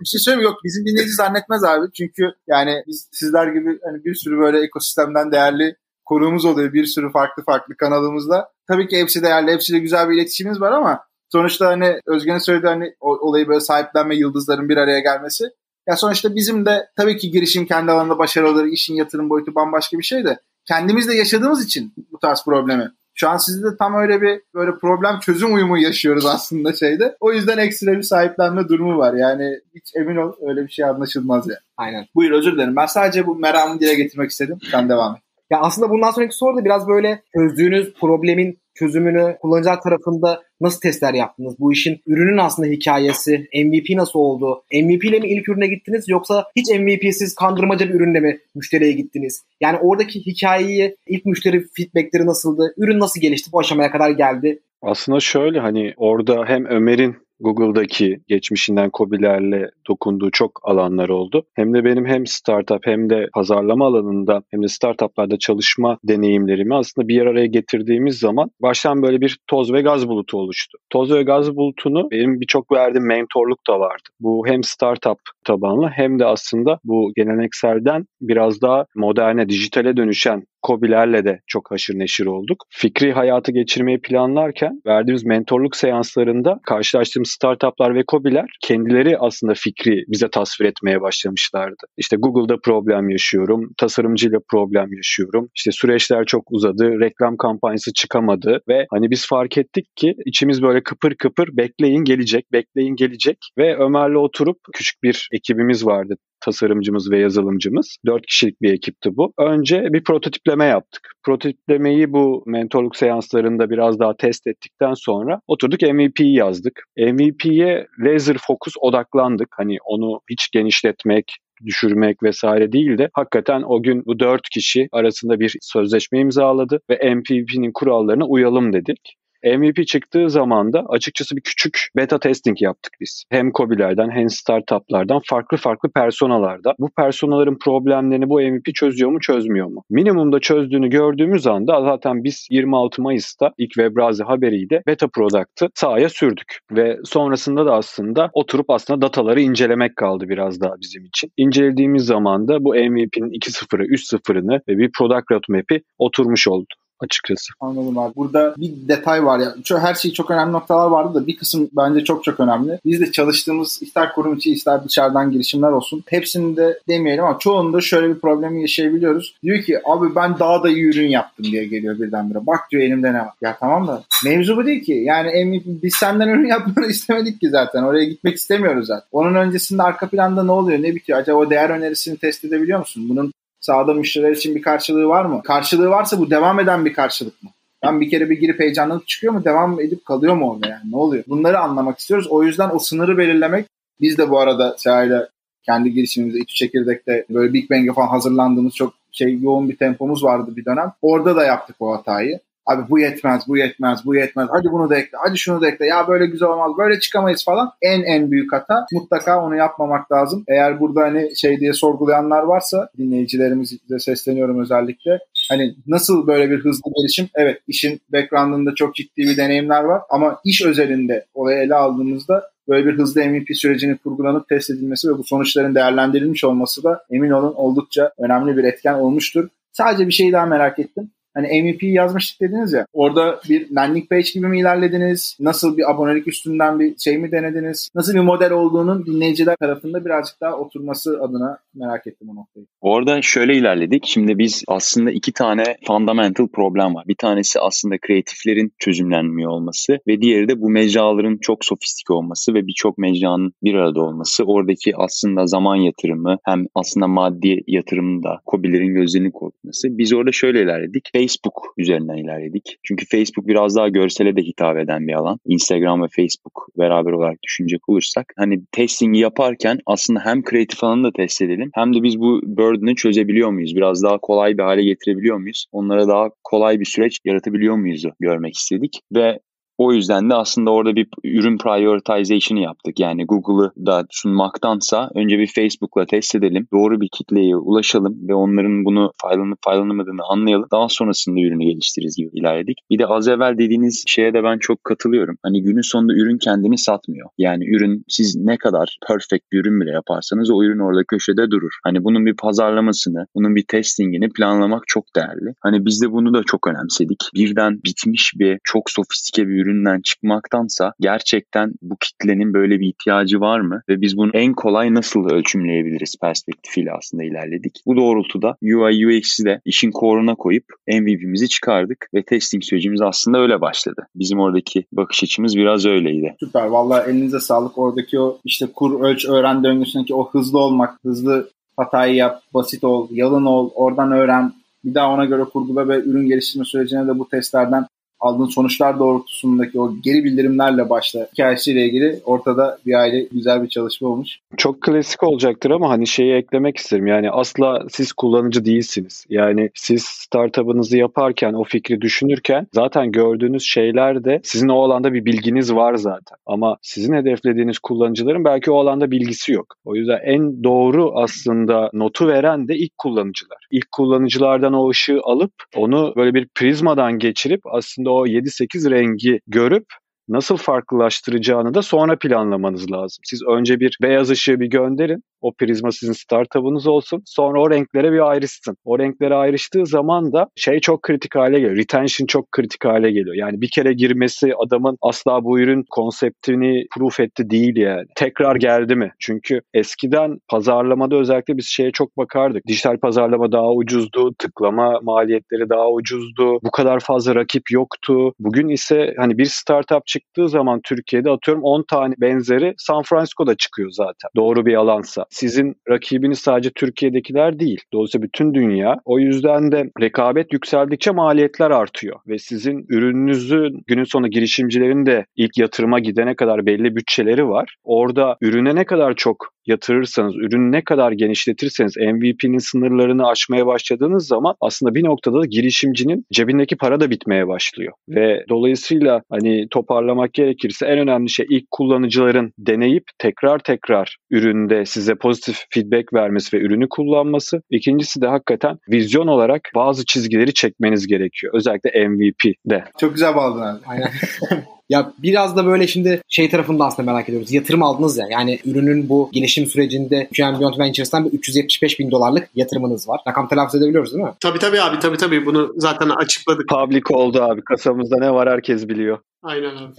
Speaker 2: bir şey söyleyeyim yok bizim dinleyici zannetmez abi. Çünkü yani biz sizler gibi hani bir sürü böyle ekosistemden değerli konuğumuz oluyor. Bir sürü farklı farklı kanalımızda. Tabii ki hepsi değerli, hepsiyle güzel bir iletişimimiz var ama sonuçta hani Özgen'in söylediği hani olayı böyle sahiplenme yıldızların bir araya gelmesi. Ya sonuçta bizim de tabii ki girişim kendi alanında başarıları, işin yatırım boyutu bambaşka bir şey de kendimiz de yaşadığımız için bu tarz problemi. Şu an sizde de tam öyle bir böyle problem çözüm uyumu yaşıyoruz aslında şeyde. O yüzden ekstra bir sahiplenme durumu var. Yani hiç emin ol öyle bir şey anlaşılmaz ya.
Speaker 1: Aynen.
Speaker 2: Buyur özür dilerim. Ben sadece bu meramı dile getirmek istedim. Sen devam et.
Speaker 1: Ya aslında bundan sonraki soru da biraz böyle çözdüğünüz problemin çözümünü kullanıcılar tarafında nasıl testler yaptınız? Bu işin ürünün aslında hikayesi, MVP nasıl oldu? MVP ile mi ilk ürüne gittiniz yoksa hiç MVP'siz kandırmaca bir ürünle mi müşteriye gittiniz? Yani oradaki hikayeyi, ilk müşteri feedbackleri nasıldı? Ürün nasıl gelişti? Bu aşamaya kadar geldi.
Speaker 4: Aslında şöyle hani orada hem Ömer'in Google'daki geçmişinden COBİ'lerle dokunduğu çok alanlar oldu. Hem de benim hem startup hem de pazarlama alanında hem de startuplarda çalışma deneyimlerimi aslında bir araya getirdiğimiz zaman baştan böyle bir toz ve gaz bulutu oluştu. Toz ve gaz bulutunu benim birçok verdiğim mentorluk da vardı. Bu hem startup tabanlı hem de aslında bu gelenekselden biraz daha moderne, dijitale dönüşen COBİ'lerle de çok haşır neşir olduk. Fikri hayatı geçirmeyi planlarken verdiğimiz mentorluk seanslarında karşılaştığımız startuplar ve COBİ'ler kendileri aslında fikri bize tasvir etmeye başlamışlardı. İşte Google'da problem yaşıyorum, tasarımcıyla problem yaşıyorum. İşte süreçler çok uzadı, reklam kampanyası çıkamadı ve hani biz fark ettik ki içimiz böyle kıpır kıpır bekleyin gelecek, bekleyin gelecek ve Ömer'le oturup küçük bir ekibimiz vardı tasarımcımız ve yazılımcımız. Dört kişilik bir ekipti bu. Önce bir prototipleme yaptık. Prototiplemeyi bu mentorluk seanslarında biraz daha test ettikten sonra oturduk MVP'yi yazdık. MVP'ye laser focus odaklandık. Hani onu hiç genişletmek, düşürmek vesaire değil de hakikaten o gün bu dört kişi arasında bir sözleşme imzaladı ve MVP'nin kurallarına uyalım dedik. MVP çıktığı zaman da açıkçası bir küçük beta testing yaptık biz. Hem COBİ'lerden hem startuplardan farklı farklı personalarda. Bu personaların problemlerini bu MVP çözüyor mu çözmüyor mu? Minimumda çözdüğünü gördüğümüz anda zaten biz 26 Mayıs'ta ilk Webrazi haberiyle beta product'ı sahaya sürdük. Ve sonrasında da aslında oturup aslında dataları incelemek kaldı biraz daha bizim için. İncelediğimiz zaman da bu MVP'nin 2.0'ı 3.0'ını ve bir product roadmap'i oturmuş oldu açıkçası.
Speaker 2: Anladım abi. Burada bir detay var ya. Çok, her şey çok önemli noktalar vardı da bir kısım bence çok çok önemli. Biz de çalıştığımız ister kurum içi ister dışarıdan girişimler olsun. Hepsinde demeyelim ama çoğunda şöyle bir problemi yaşayabiliyoruz. Diyor ki abi ben daha da iyi ürün yaptım diye geliyor birdenbire. Bak diyor elimde ne var. Ya tamam da mevzu bu değil ki. Yani MVP, biz senden ürün yapmanı istemedik ki zaten. Oraya gitmek istemiyoruz zaten. Onun öncesinde arka planda ne oluyor ne bitiyor? Acaba o değer önerisini test edebiliyor musun? Bunun sahada müşteriler için bir karşılığı var mı? Karşılığı varsa bu devam eden bir karşılık mı? Ben bir kere bir girip heyecanlanıp çıkıyor mu? Devam edip kalıyor mu orada yani? Ne oluyor? Bunları anlamak istiyoruz. O yüzden o sınırı belirlemek biz de bu arada Seha'yla kendi girişimimizde İTÜ Çekirdek'te böyle Big Bang'e falan hazırlandığımız çok şey yoğun bir tempomuz vardı bir dönem. Orada da yaptık o hatayı. Abi bu yetmez, bu yetmez, bu yetmez. Hadi bunu da ekle, hadi şunu da ekle. Ya böyle güzel olmaz, böyle çıkamayız falan. En en büyük hata. Mutlaka onu yapmamak lazım. Eğer burada hani şey diye sorgulayanlar varsa dinleyicilerimize sesleniyorum özellikle. Hani nasıl böyle bir hızlı gelişim? Evet işin background'ında çok ciddi bir deneyimler var ama iş özelinde olayı ele aldığımızda böyle bir hızlı MVP sürecinin kurgulanıp test edilmesi ve bu sonuçların değerlendirilmiş olması da emin olun oldukça önemli bir etken olmuştur. Sadece bir şey daha merak ettim. Hani MVP yazmıştık dediniz ya. Orada bir landing page gibi mi ilerlediniz? Nasıl bir abonelik üstünden bir şey mi denediniz? Nasıl bir model olduğunun dinleyiciler tarafında birazcık daha oturması adına merak ettim o noktayı.
Speaker 3: Orada şöyle ilerledik. Şimdi biz aslında iki tane fundamental problem var. Bir tanesi aslında kreatiflerin çözümlenmiyor olması ve diğeri de bu mecraların çok sofistike olması ve birçok mecranın bir arada olması. Oradaki aslında zaman yatırımı hem aslında maddi yatırımın da COBİ'lerin gözlerini korkması. Biz orada şöyle ilerledik. Facebook üzerinden ilerledik. Çünkü Facebook biraz daha görsele de hitap eden bir alan. Instagram ve Facebook beraber olarak düşünecek olursak hani testingi yaparken aslında hem kreatif alanı da test edelim hem de biz bu burden'ı çözebiliyor muyuz? Biraz daha kolay bir hale getirebiliyor muyuz? Onlara daha kolay bir süreç yaratabiliyor muyuz görmek istedik ve o yüzden de aslında orada bir ürün prioritization'ı yaptık. Yani Google'ı da sunmaktansa önce bir Facebook'la test edelim. Doğru bir kitleye ulaşalım ve onların bunu faydalanıp faydalanamadığını anlayalım. Daha sonrasında ürünü geliştiririz gibi ilerledik. Bir de az evvel dediğiniz şeye de ben çok katılıyorum. Hani günün sonunda ürün kendini satmıyor. Yani ürün siz ne kadar perfect bir ürün bile yaparsanız o ürün orada köşede durur. Hani bunun bir pazarlamasını, bunun bir testingini planlamak çok değerli. Hani biz de bunu da çok önemsedik. Birden bitmiş bir çok sofistike bir ürün üründen çıkmaktansa gerçekten bu kitlenin böyle bir ihtiyacı var mı ve biz bunu en kolay nasıl ölçümleyebiliriz perspektifiyle aslında ilerledik. Bu doğrultuda UI UX'i de işin koruna koyup MVP'mizi çıkardık ve testing sürecimiz aslında öyle başladı. Bizim oradaki bakış açımız biraz öyleydi.
Speaker 2: Süper. Vallahi elinize sağlık. Oradaki o işte kur, ölç, öğren döngüsündeki o hızlı olmak, hızlı hatayı yap, basit ol, yalın ol, oradan öğren, bir daha ona göre kurgula ve ürün geliştirme sürecine de bu testlerden aldığın sonuçlar doğrultusundaki o geri bildirimlerle başla hikayesiyle ilgili ortada bir aile güzel bir çalışma olmuş.
Speaker 4: Çok klasik olacaktır ama hani şeyi eklemek isterim. Yani asla siz kullanıcı değilsiniz. Yani siz startup'ınızı yaparken, o fikri düşünürken zaten gördüğünüz şeyler de sizin o alanda bir bilginiz var zaten. Ama sizin hedeflediğiniz kullanıcıların belki o alanda bilgisi yok. O yüzden en doğru aslında notu veren de ilk kullanıcılar. İlk kullanıcılardan o ışığı alıp onu böyle bir prizmadan geçirip aslında o 7-8 rengi görüp nasıl farklılaştıracağını da sonra planlamanız lazım. Siz önce bir beyaz ışığı bir gönderin. O prizma sizin startup'ınız olsun. Sonra o renklere bir ayrışsın. O renklere ayrıştığı zaman da şey çok kritik hale geliyor. Retention çok kritik hale geliyor. Yani bir kere girmesi adamın asla bu ürün konseptini proof etti değil yani. Tekrar geldi mi? Çünkü eskiden pazarlamada özellikle biz şeye çok bakardık. Dijital pazarlama daha ucuzdu. Tıklama maliyetleri daha ucuzdu. Bu kadar fazla rakip yoktu. Bugün ise hani bir startup çıktığı zaman Türkiye'de atıyorum 10 tane benzeri San Francisco'da çıkıyor zaten. Doğru bir alansa. Sizin rakibiniz sadece Türkiye'dekiler değil. Dolayısıyla bütün dünya. O yüzden de rekabet yükseldikçe maliyetler artıyor. Ve sizin ürününüzün günün sonu girişimcilerin de ilk yatırıma gidene kadar belli bütçeleri var. Orada ürüne ne kadar çok yatırırsanız, ürünü ne kadar genişletirseniz MVP'nin sınırlarını aşmaya başladığınız zaman aslında bir noktada da girişimcinin cebindeki para da bitmeye başlıyor. Ve dolayısıyla hani toparlamak gerekirse en önemli şey ilk kullanıcıların deneyip tekrar tekrar üründe size pozitif feedback vermesi ve ürünü kullanması. İkincisi de hakikaten vizyon olarak bazı çizgileri çekmeniz gerekiyor. Özellikle MVP'de.
Speaker 2: Çok güzel bağladın abi.
Speaker 1: Aynen. Ya biraz da böyle şimdi şey tarafında aslında merak ediyoruz. Yatırım aldınız ya. Yani ürünün bu gelişim sürecinde QM Beyond Ventures'tan bir 375 bin dolarlık yatırımınız var. Rakam telaffuz edebiliyoruz değil mi?
Speaker 5: Tabii tabii abi tabii tabii. Bunu zaten açıkladık.
Speaker 4: Public oldu abi. Kasamızda ne var herkes biliyor.
Speaker 5: Aynen abi.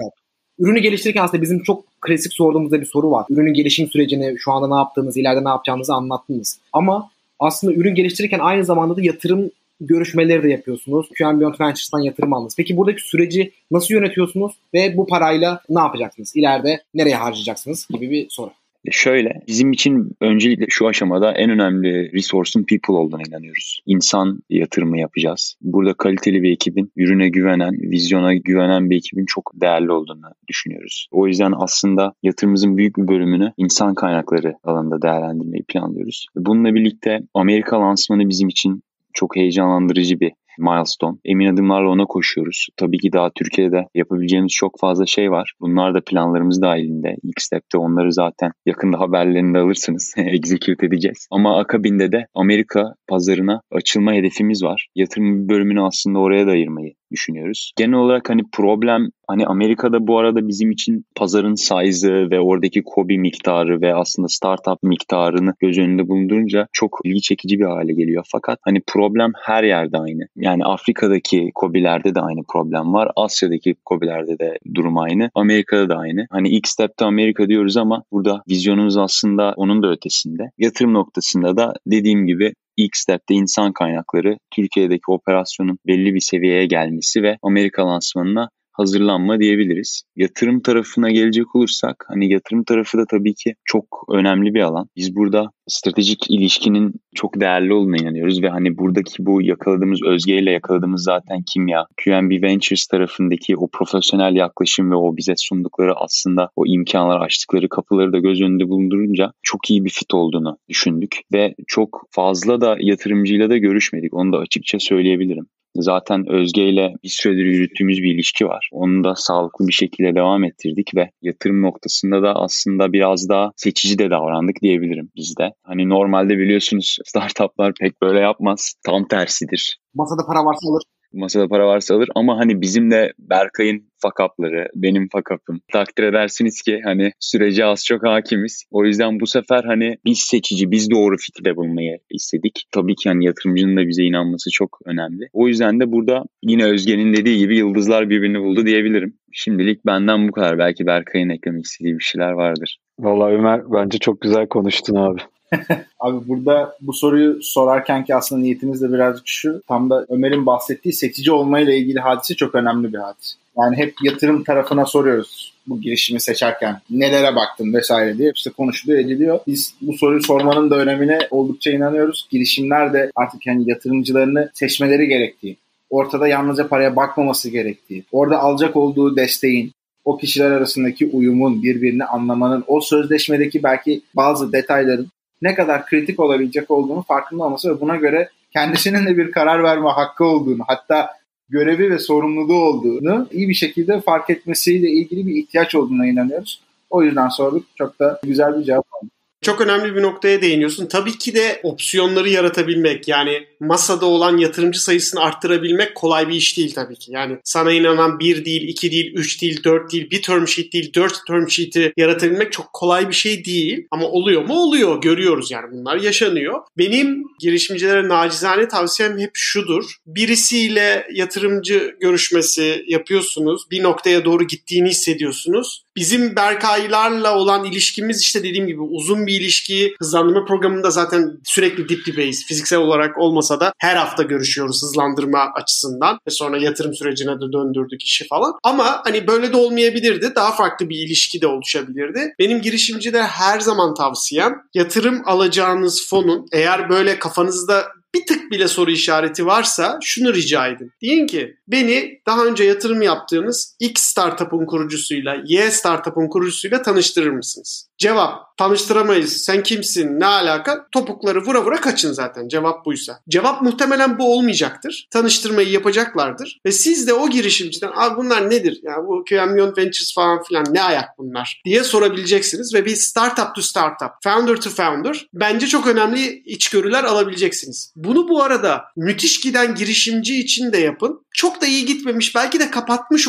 Speaker 1: Ürünü geliştirirken aslında bizim çok klasik sorduğumuzda bir soru var. Ürünün gelişim sürecini, şu anda ne yaptığınız, ileride ne yapacağınızı anlattınız. Ama aslında ürün geliştirirken aynı zamanda da yatırım görüşmeleri de yapıyorsunuz. QM Beyond Ventures'tan yatırım aldınız. Peki buradaki süreci nasıl yönetiyorsunuz ve bu parayla ne yapacaksınız? İleride nereye harcayacaksınız gibi bir soru.
Speaker 3: Şöyle bizim için öncelikle şu aşamada en önemli resource'un people olduğuna inanıyoruz. İnsan yatırımı yapacağız. Burada kaliteli bir ekibin, ürüne güvenen, vizyona güvenen bir ekibin çok değerli olduğunu düşünüyoruz. O yüzden aslında yatırımımızın büyük bir bölümünü insan kaynakları alanında değerlendirmeyi planlıyoruz. Bununla birlikte Amerika lansmanı bizim için çok heyecanlandırıcı bir milestone. Emin adımlarla ona koşuyoruz. Tabii ki daha Türkiye'de yapabileceğimiz çok fazla şey var. Bunlar da planlarımız dahilinde. İlk step'te onları zaten yakında haberlerini de alırsınız. Execute edeceğiz. Ama akabinde de Amerika pazarına açılma hedefimiz var. Yatırım bölümünü aslında oraya da ayırmayı düşünüyoruz. Genel olarak hani problem hani Amerika'da bu arada bizim için pazarın size'ı ve oradaki kobi miktarı ve aslında startup miktarını göz önünde bulundurunca çok ilgi çekici bir hale geliyor. Fakat hani problem her yerde aynı. Yani Afrika'daki kobilerde de aynı problem var. Asya'daki kobilerde de durum aynı. Amerika'da da aynı. Hani ilk step'te Amerika diyoruz ama burada vizyonumuz aslında onun da ötesinde. Yatırım noktasında da dediğim gibi ilk step'te insan kaynakları Türkiye'deki operasyonun belli bir seviyeye gelmesi ve Amerika lansmanına hazırlanma diyebiliriz. Yatırım tarafına gelecek olursak hani yatırım tarafı da tabii ki çok önemli bir alan. Biz burada stratejik ilişkinin çok değerli olduğuna inanıyoruz ve hani buradaki bu yakaladığımız özgeyle yakaladığımız zaten kimya, QNB Ventures tarafındaki o profesyonel yaklaşım ve o bize sundukları aslında o imkanlar açtıkları kapıları da göz önünde bulundurunca çok iyi bir fit olduğunu düşündük ve çok fazla da yatırımcıyla da görüşmedik. Onu da açıkça söyleyebilirim. Zaten Özge ile bir süredir yürüttüğümüz bir ilişki var. Onu da sağlıklı bir şekilde devam ettirdik ve yatırım noktasında da aslında biraz daha seçici de davrandık diyebilirim bizde. Hani normalde biliyorsunuz startuplar pek böyle yapmaz. Tam tersidir.
Speaker 1: Masada para varsa alır
Speaker 3: masada para varsa alır ama hani bizim de Berkay'ın fakapları, benim fakapım. Takdir edersiniz ki hani sürece az çok hakimiz. O yüzden bu sefer hani biz seçici, biz doğru fikirde bulunmayı istedik. Tabii ki hani yatırımcının da bize inanması çok önemli. O yüzden de burada yine Özge'nin dediği gibi yıldızlar birbirini buldu diyebilirim. Şimdilik benden bu kadar. Belki Berkay'ın eklemek istediği bir şeyler vardır.
Speaker 4: Vallahi Ömer bence çok güzel konuştun abi.
Speaker 2: Abi burada bu soruyu sorarken ki aslında niyetimiz de birazcık şu. Tam da Ömer'in bahsettiği seçici olmayla ilgili hadise çok önemli bir hadise. Yani hep yatırım tarafına soruyoruz bu girişimi seçerken. Nelere baktın vesaire diye işte konuşuluyor ediliyor. Biz bu soruyu sormanın da önemine oldukça inanıyoruz. Girişimler de artık yani yatırımcılarını seçmeleri gerektiği, ortada yalnızca paraya bakmaması gerektiği, orada alacak olduğu desteğin, o kişiler arasındaki uyumun, birbirini anlamanın, o sözleşmedeki belki bazı detayların ne kadar kritik olabilecek olduğunu farkında olması ve buna göre kendisinin de bir karar verme hakkı olduğunu hatta görevi ve sorumluluğu olduğunu iyi bir şekilde fark etmesiyle ilgili bir ihtiyaç olduğuna inanıyoruz. O yüzden sorduk. Çok da güzel bir cevap aldık.
Speaker 5: Çok önemli bir noktaya değiniyorsun. Tabii ki de opsiyonları yaratabilmek yani masada olan yatırımcı sayısını arttırabilmek kolay bir iş değil tabii ki. Yani sana inanan bir değil, iki değil, üç değil, dört değil, bir term sheet değil, dört term sheet'i yaratabilmek çok kolay bir şey değil. Ama oluyor mu? Oluyor. Görüyoruz yani bunlar yaşanıyor. Benim girişimcilere nacizane tavsiyem hep şudur. Birisiyle yatırımcı görüşmesi yapıyorsunuz. Bir noktaya doğru gittiğini hissediyorsunuz. Bizim Berkaylarla olan ilişkimiz işte dediğim gibi uzun ilişki. Hızlandırma programında zaten sürekli dip dibeyiz. Fiziksel olarak olmasa da her hafta görüşüyoruz hızlandırma açısından. Ve sonra yatırım sürecine de döndürdük işi falan. Ama hani böyle de olmayabilirdi. Daha farklı bir ilişki de oluşabilirdi. Benim girişimcide her zaman tavsiyem yatırım alacağınız fonun eğer böyle kafanızda bir tık bile soru işareti varsa şunu rica edin. Deyin ki beni daha önce yatırım yaptığınız X startup'ın kurucusuyla Y startup'ın kurucusuyla tanıştırır mısınız? Cevap tanıştıramayız. Sen kimsin? Ne alaka? Topukları vura vura kaçın zaten. Cevap buysa. Cevap muhtemelen bu olmayacaktır. Tanıştırmayı yapacaklardır. Ve siz de o girişimciden abi bunlar nedir? Ya bu QM Ventures falan filan ne ayak bunlar? diye sorabileceksiniz ve bir startup to startup, founder to founder bence çok önemli içgörüler alabileceksiniz. Bunu bu arada müthiş giden girişimci için de yapın. Çok da iyi gitmemiş belki de kapatmış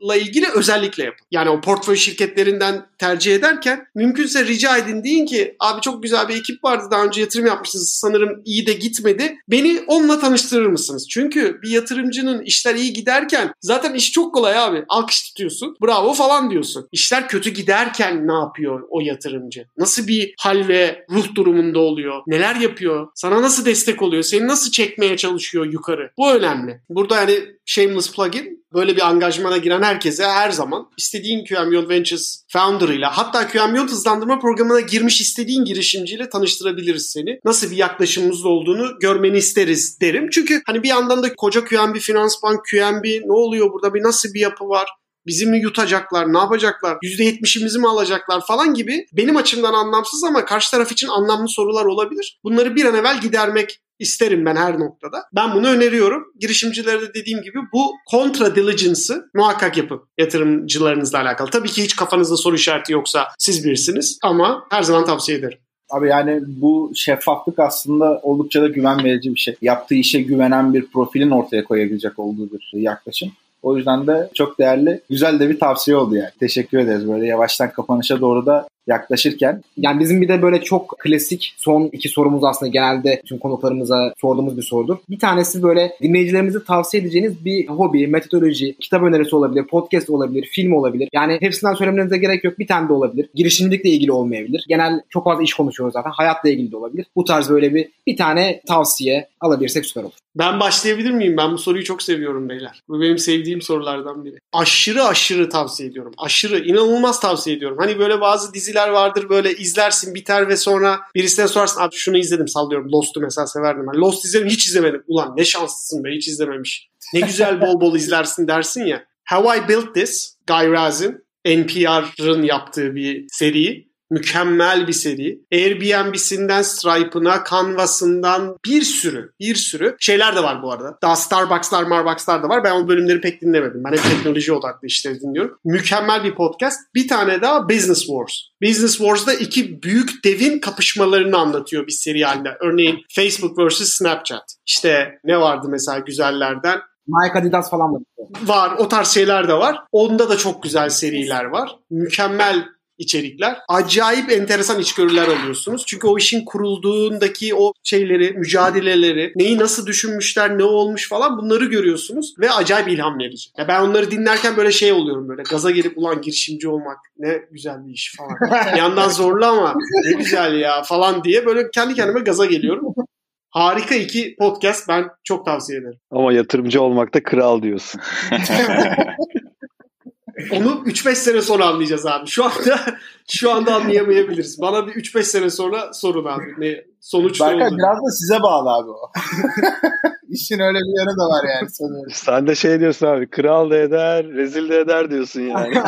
Speaker 5: olanla ilgili özellikle yapın. Yani o portföy şirketlerinden tercih ederken mümkünse rica edin deyin ki abi çok güzel bir ekip vardı daha önce yatırım yapmışsınız sanırım iyi de gitmedi. Beni onunla tanıştırır mısınız? Çünkü bir yatırımcının işler iyi giderken zaten iş çok kolay abi. Alkış tutuyorsun bravo falan diyorsun. İşler kötü giderken ne yapıyor o yatırımcı? Nasıl bir hal ve ruh durumunda oluyor? Neler yapıyor? Sana nasıl destek oluyor? Seni nasıl çekmeye çalışıyor yukarı? Bu önemli. Burada yani shameless plugin böyle bir angajmana giren herkese her zaman istediğin QM Ventures founder'ıyla hatta QM hızlandırma programına girmiş istediğin girişimciyle tanıştırabiliriz seni. Nasıl bir yaklaşımımız olduğunu görmeni isteriz derim. Çünkü hani bir yandan da koca QNB Finans Bank, QNB ne oluyor burada bir nasıl bir yapı var? Bizi mi yutacaklar? Ne yapacaklar? %70'imizi mi alacaklar falan gibi benim açımdan anlamsız ama karşı taraf için anlamlı sorular olabilir. Bunları bir an evvel gidermek isterim ben her noktada. Ben bunu öneriyorum. Girişimcilere de dediğim gibi bu kontra diligence'ı muhakkak yapın yatırımcılarınızla alakalı. Tabii ki hiç kafanızda soru işareti yoksa siz birisiniz ama her zaman tavsiye ederim.
Speaker 2: Abi yani bu şeffaflık aslında oldukça da güven verici bir şey. Yaptığı işe güvenen bir profilin ortaya koyabilecek olduğu bir yaklaşım. O yüzden de çok değerli, güzel de bir tavsiye oldu yani. Teşekkür ederiz. Böyle yavaştan kapanışa doğru da yaklaşırken.
Speaker 1: Yani bizim bir de böyle çok klasik son iki sorumuz aslında genelde tüm konuklarımıza sorduğumuz bir sorudur. Bir tanesi böyle dinleyicilerimize tavsiye edeceğiniz bir hobi, metodoloji, kitap önerisi olabilir, podcast olabilir, film olabilir. Yani hepsinden söylemenize gerek yok. Bir tane de olabilir. Girişimcilikle ilgili olmayabilir. Genel çok fazla iş konuşuyoruz zaten. Hayatla ilgili de olabilir. Bu tarz böyle bir bir tane tavsiye alabilirsek süper olur.
Speaker 5: Ben başlayabilir miyim? Ben bu soruyu çok seviyorum beyler. Bu benim sevdiğim sorulardan biri. Aşırı aşırı tavsiye ediyorum. Aşırı, inanılmaz tavsiye ediyorum. Hani böyle bazı diziler vardır böyle izlersin biter ve sonra birisine sorarsın abi şunu izledim sallıyorum. Lost'u mesela severdim. Ben Lost izledim hiç izlemedim. Ulan ne şanslısın be hiç izlememiş. Ne güzel bol bol izlersin dersin ya. How I Built This, Guy Razin, NPR'ın yaptığı bir seri. Mükemmel bir seri. Airbnb'sinden Stripe'ına, Canvas'ından bir sürü, bir sürü şeyler de var bu arada. Daha Starbucks'lar, Marbucks'lar da var. Ben o bölümleri pek dinlemedim. Ben hep teknoloji odaklı işleri dinliyorum. Mükemmel bir podcast. Bir tane daha Business Wars. Business Wars'da iki büyük devin kapışmalarını anlatıyor bir seri halinde. Örneğin Facebook vs. Snapchat. İşte ne vardı mesela güzellerden?
Speaker 1: Nike Adidas falan var.
Speaker 5: Var. O tarz şeyler de var. Onda da çok güzel seriler var. Mükemmel içerikler. Acayip enteresan içgörüler alıyorsunuz. Çünkü o işin kurulduğundaki o şeyleri, mücadeleleri, neyi nasıl düşünmüşler, ne olmuş falan bunları görüyorsunuz ve acayip ilham verici. Ya ben onları dinlerken böyle şey oluyorum böyle gaza gelip ulan girişimci olmak ne güzel bir iş falan. Bir yandan zorlu ama ne güzel ya falan diye böyle kendi kendime gaza geliyorum. Harika iki podcast ben çok tavsiye ederim.
Speaker 4: Ama yatırımcı olmakta kral diyorsun.
Speaker 5: Onu 3-5 sene sonra anlayacağız abi. Şu anda şu anda anlayamayabiliriz. Bana bir 3-5 sene sonra sorun abi. Ne sonuç ne
Speaker 2: Berkay
Speaker 5: oldu?
Speaker 2: biraz da size bağlı abi o. İşin öyle bir yanı da var yani sanıyorum.
Speaker 4: Sen de şey diyorsun abi kral da eder, rezil de eder diyorsun yani.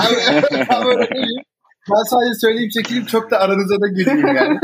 Speaker 2: Ben sadece söyleyeyim çekileyim çok da aranıza da gireyim yani.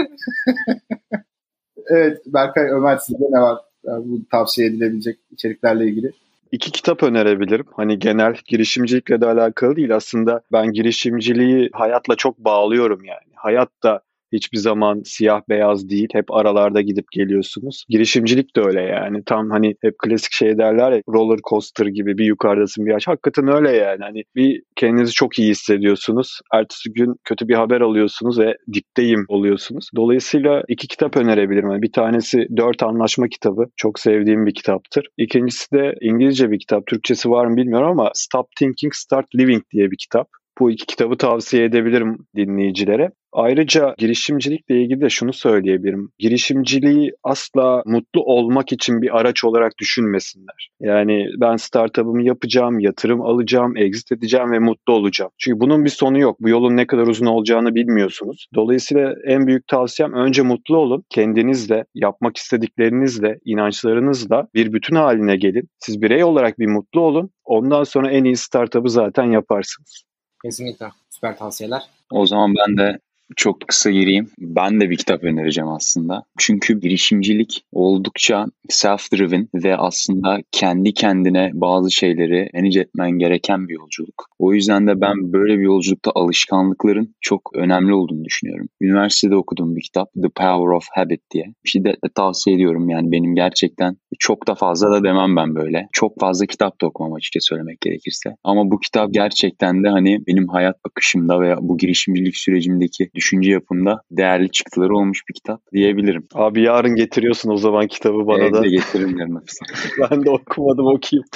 Speaker 2: evet Berkay Ömer sizde ne var? Yani bu tavsiye edilebilecek içeriklerle ilgili.
Speaker 4: İki kitap önerebilirim. Hani genel girişimcilikle de alakalı değil. Aslında ben girişimciliği hayatla çok bağlıyorum yani. Hayat da hiçbir zaman siyah beyaz değil. Hep aralarda gidip geliyorsunuz. Girişimcilik de öyle yani. Tam hani hep klasik şey derler ya roller coaster gibi bir yukarıdasın bir aşağı. Hakikaten öyle yani. Hani bir kendinizi çok iyi hissediyorsunuz. Ertesi gün kötü bir haber alıyorsunuz ve dipteyim oluyorsunuz. Dolayısıyla iki kitap önerebilirim. Yani bir tanesi Dört Anlaşma kitabı. Çok sevdiğim bir kitaptır. İkincisi de İngilizce bir kitap. Türkçesi var mı bilmiyorum ama Stop Thinking, Start Living diye bir kitap. Bu iki kitabı tavsiye edebilirim dinleyicilere. Ayrıca girişimcilikle ilgili de şunu söyleyebilirim. Girişimciliği asla mutlu olmak için bir araç olarak düşünmesinler. Yani ben startup'ımı yapacağım, yatırım alacağım, exit edeceğim ve mutlu olacağım. Çünkü bunun bir sonu yok. Bu yolun ne kadar uzun olacağını bilmiyorsunuz. Dolayısıyla en büyük tavsiyem önce mutlu olun. Kendinizle, yapmak istediklerinizle, inançlarınızla bir bütün haline gelin. Siz birey olarak bir mutlu olun. Ondan sonra en iyi startup'ı zaten yaparsınız.
Speaker 1: Kesinlikle. Süper tavsiyeler.
Speaker 3: O zaman ben de çok kısa gireyim. Ben de bir kitap önereceğim aslında. Çünkü girişimcilik oldukça self-driven ve aslında kendi kendine bazı şeyleri manage etmen gereken bir yolculuk. O yüzden de ben böyle bir yolculukta alışkanlıkların çok önemli olduğunu düşünüyorum. Üniversitede okuduğum bir kitap The Power of Habit diye. Şiddetle tavsiye ediyorum yani benim gerçekten çok da fazla da demem ben böyle. Çok fazla kitap da okumam açıkça söylemek gerekirse. Ama bu kitap gerçekten de hani benim hayat akışımda veya bu girişimcilik sürecimdeki düşünce yapımda değerli çıktıları olmuş bir kitap diyebilirim.
Speaker 4: Abi yarın getiriyorsun o zaman kitabı bana da.
Speaker 3: Evde getiririm yarın.
Speaker 4: Ben de okumadım okuyayım.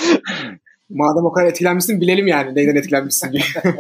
Speaker 1: Madem o kadar etkilenmişsin bilelim yani neyden etkilenmişsin diye.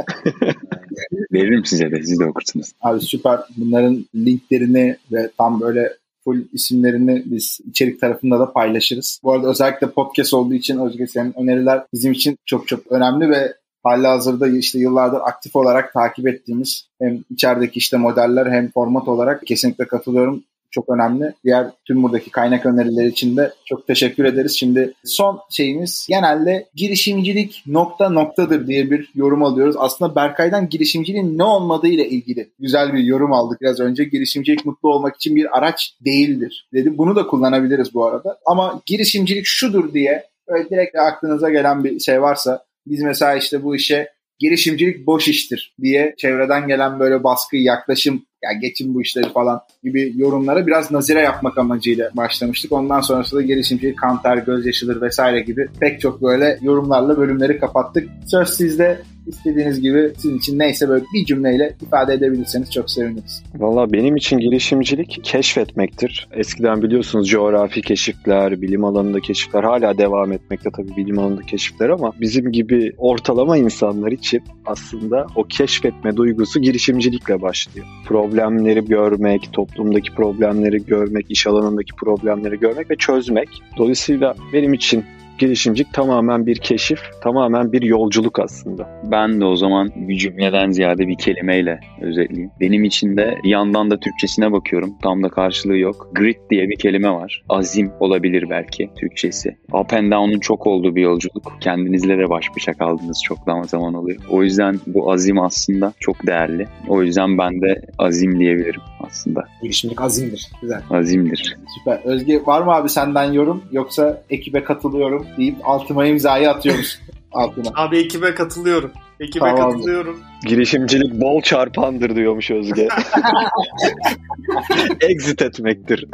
Speaker 3: Veririm size de siz de okursunuz.
Speaker 2: Abi süper. Bunların linklerini ve tam böyle full isimlerini biz içerik tarafında da paylaşırız. Bu arada özellikle podcast olduğu için Özge senin öneriler bizim için çok çok önemli ve Hali hazırda işte yıllardır aktif olarak takip ettiğimiz hem içerideki işte modeller hem format olarak kesinlikle katılıyorum. Çok önemli. Diğer tüm buradaki kaynak önerileri için de çok teşekkür ederiz. Şimdi son şeyimiz genelde girişimcilik nokta noktadır diye bir yorum alıyoruz. Aslında Berkay'dan girişimciliğin ne olmadığı ile ilgili güzel bir yorum aldık biraz önce. Girişimcilik mutlu olmak için bir araç değildir dedi. Bunu da kullanabiliriz bu arada. Ama girişimcilik şudur diye öyle direkt aklınıza gelen bir şey varsa biz mesela işte bu işe girişimcilik boş iştir diye çevreden gelen böyle baskı, yaklaşım, ya geçin bu işleri falan gibi yorumlara biraz nazire yapmak amacıyla başlamıştık. Ondan sonrasında girişimcilik kanter, gözyaşıdır vesaire gibi pek çok böyle yorumlarla bölümleri kapattık. Söz sizde. İstediğiniz gibi sizin için neyse böyle bir cümleyle ifade edebilirseniz çok seviniriz.
Speaker 4: Valla benim için girişimcilik keşfetmektir. Eskiden biliyorsunuz coğrafi keşifler, bilim alanında keşifler hala devam etmekte tabii bilim alanında keşifler ama bizim gibi ortalama insanlar için aslında o keşfetme duygusu girişimcilikle başlıyor. Problemleri görmek, toplumdaki problemleri görmek, iş alanındaki problemleri görmek ve çözmek. Dolayısıyla benim için girişimcilik tamamen bir keşif, tamamen bir yolculuk aslında.
Speaker 3: Ben de o zaman bir cümleden ziyade bir kelimeyle özetleyeyim. Benim için de bir yandan da Türkçesine bakıyorum. Tam da karşılığı yok. Grit diye bir kelime var. Azim olabilir belki Türkçesi. Up and down'un çok olduğu bir yolculuk. Kendinizle de baş başa kaldığınız çok daha zaman oluyor. O yüzden bu azim aslında çok değerli. O yüzden ben de azim diyebilirim aslında.
Speaker 1: Girişimcilik azimdir. Güzel.
Speaker 3: Azimdir.
Speaker 2: Süper. Özge var mı abi senden yorum yoksa ekibe katılıyorum deyip altıma imzayı atıyoruz altına.
Speaker 5: Abi ekibe katılıyorum. Ekibe
Speaker 2: Tamam.
Speaker 5: katılıyorum.
Speaker 4: Girişimcilik bol çarpandır diyormuş Özge. Exit etmektir.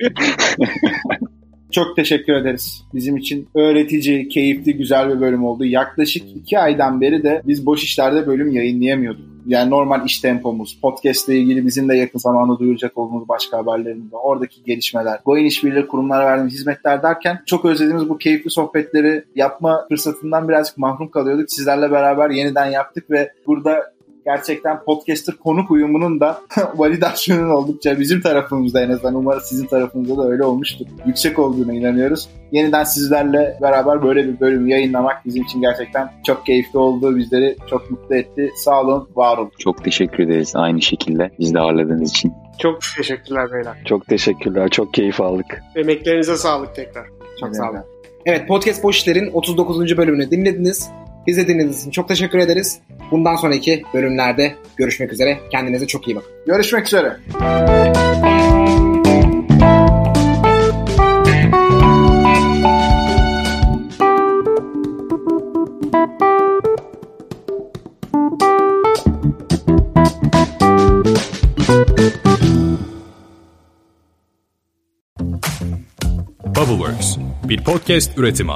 Speaker 2: Çok teşekkür ederiz. Bizim için öğretici, keyifli, güzel bir bölüm oldu. Yaklaşık iki aydan beri de biz boş işlerde bölüm yayınlayamıyorduk. Yani normal iş tempomuz, podcast ile ilgili bizim de yakın zamanda duyuracak olduğumuz başka haberlerimiz var. Oradaki gelişmeler, boyun işbirliği kurumlara verdiğimiz hizmetler derken çok özlediğimiz bu keyifli sohbetleri yapma fırsatından birazcık mahrum kalıyorduk. Sizlerle beraber yeniden yaptık ve burada gerçekten podcaster konuk uyumunun da validasyonun oldukça bizim tarafımızda en azından umarım sizin tarafınızda da öyle olmuştur. Yüksek olduğuna inanıyoruz. Yeniden sizlerle beraber böyle bir bölümü yayınlamak bizim için gerçekten çok keyifli oldu. Bizleri çok mutlu etti. Sağ olun, var olun.
Speaker 3: Çok teşekkür ederiz aynı şekilde bizi de ağırladığınız için.
Speaker 5: Çok teşekkürler beyler.
Speaker 4: Çok teşekkürler. Çok keyif aldık.
Speaker 5: Emeklerinize sağlık tekrar.
Speaker 1: Çok sağ olun. Evet Podcast Boş İşler'in 39. bölümünü dinlediniz. Dinlediğiniz için çok teşekkür ederiz. Bundan sonraki bölümlerde görüşmek üzere. Kendinize çok iyi bakın.
Speaker 2: Görüşmek üzere.
Speaker 6: Bubbleworks bir podcast üretimi.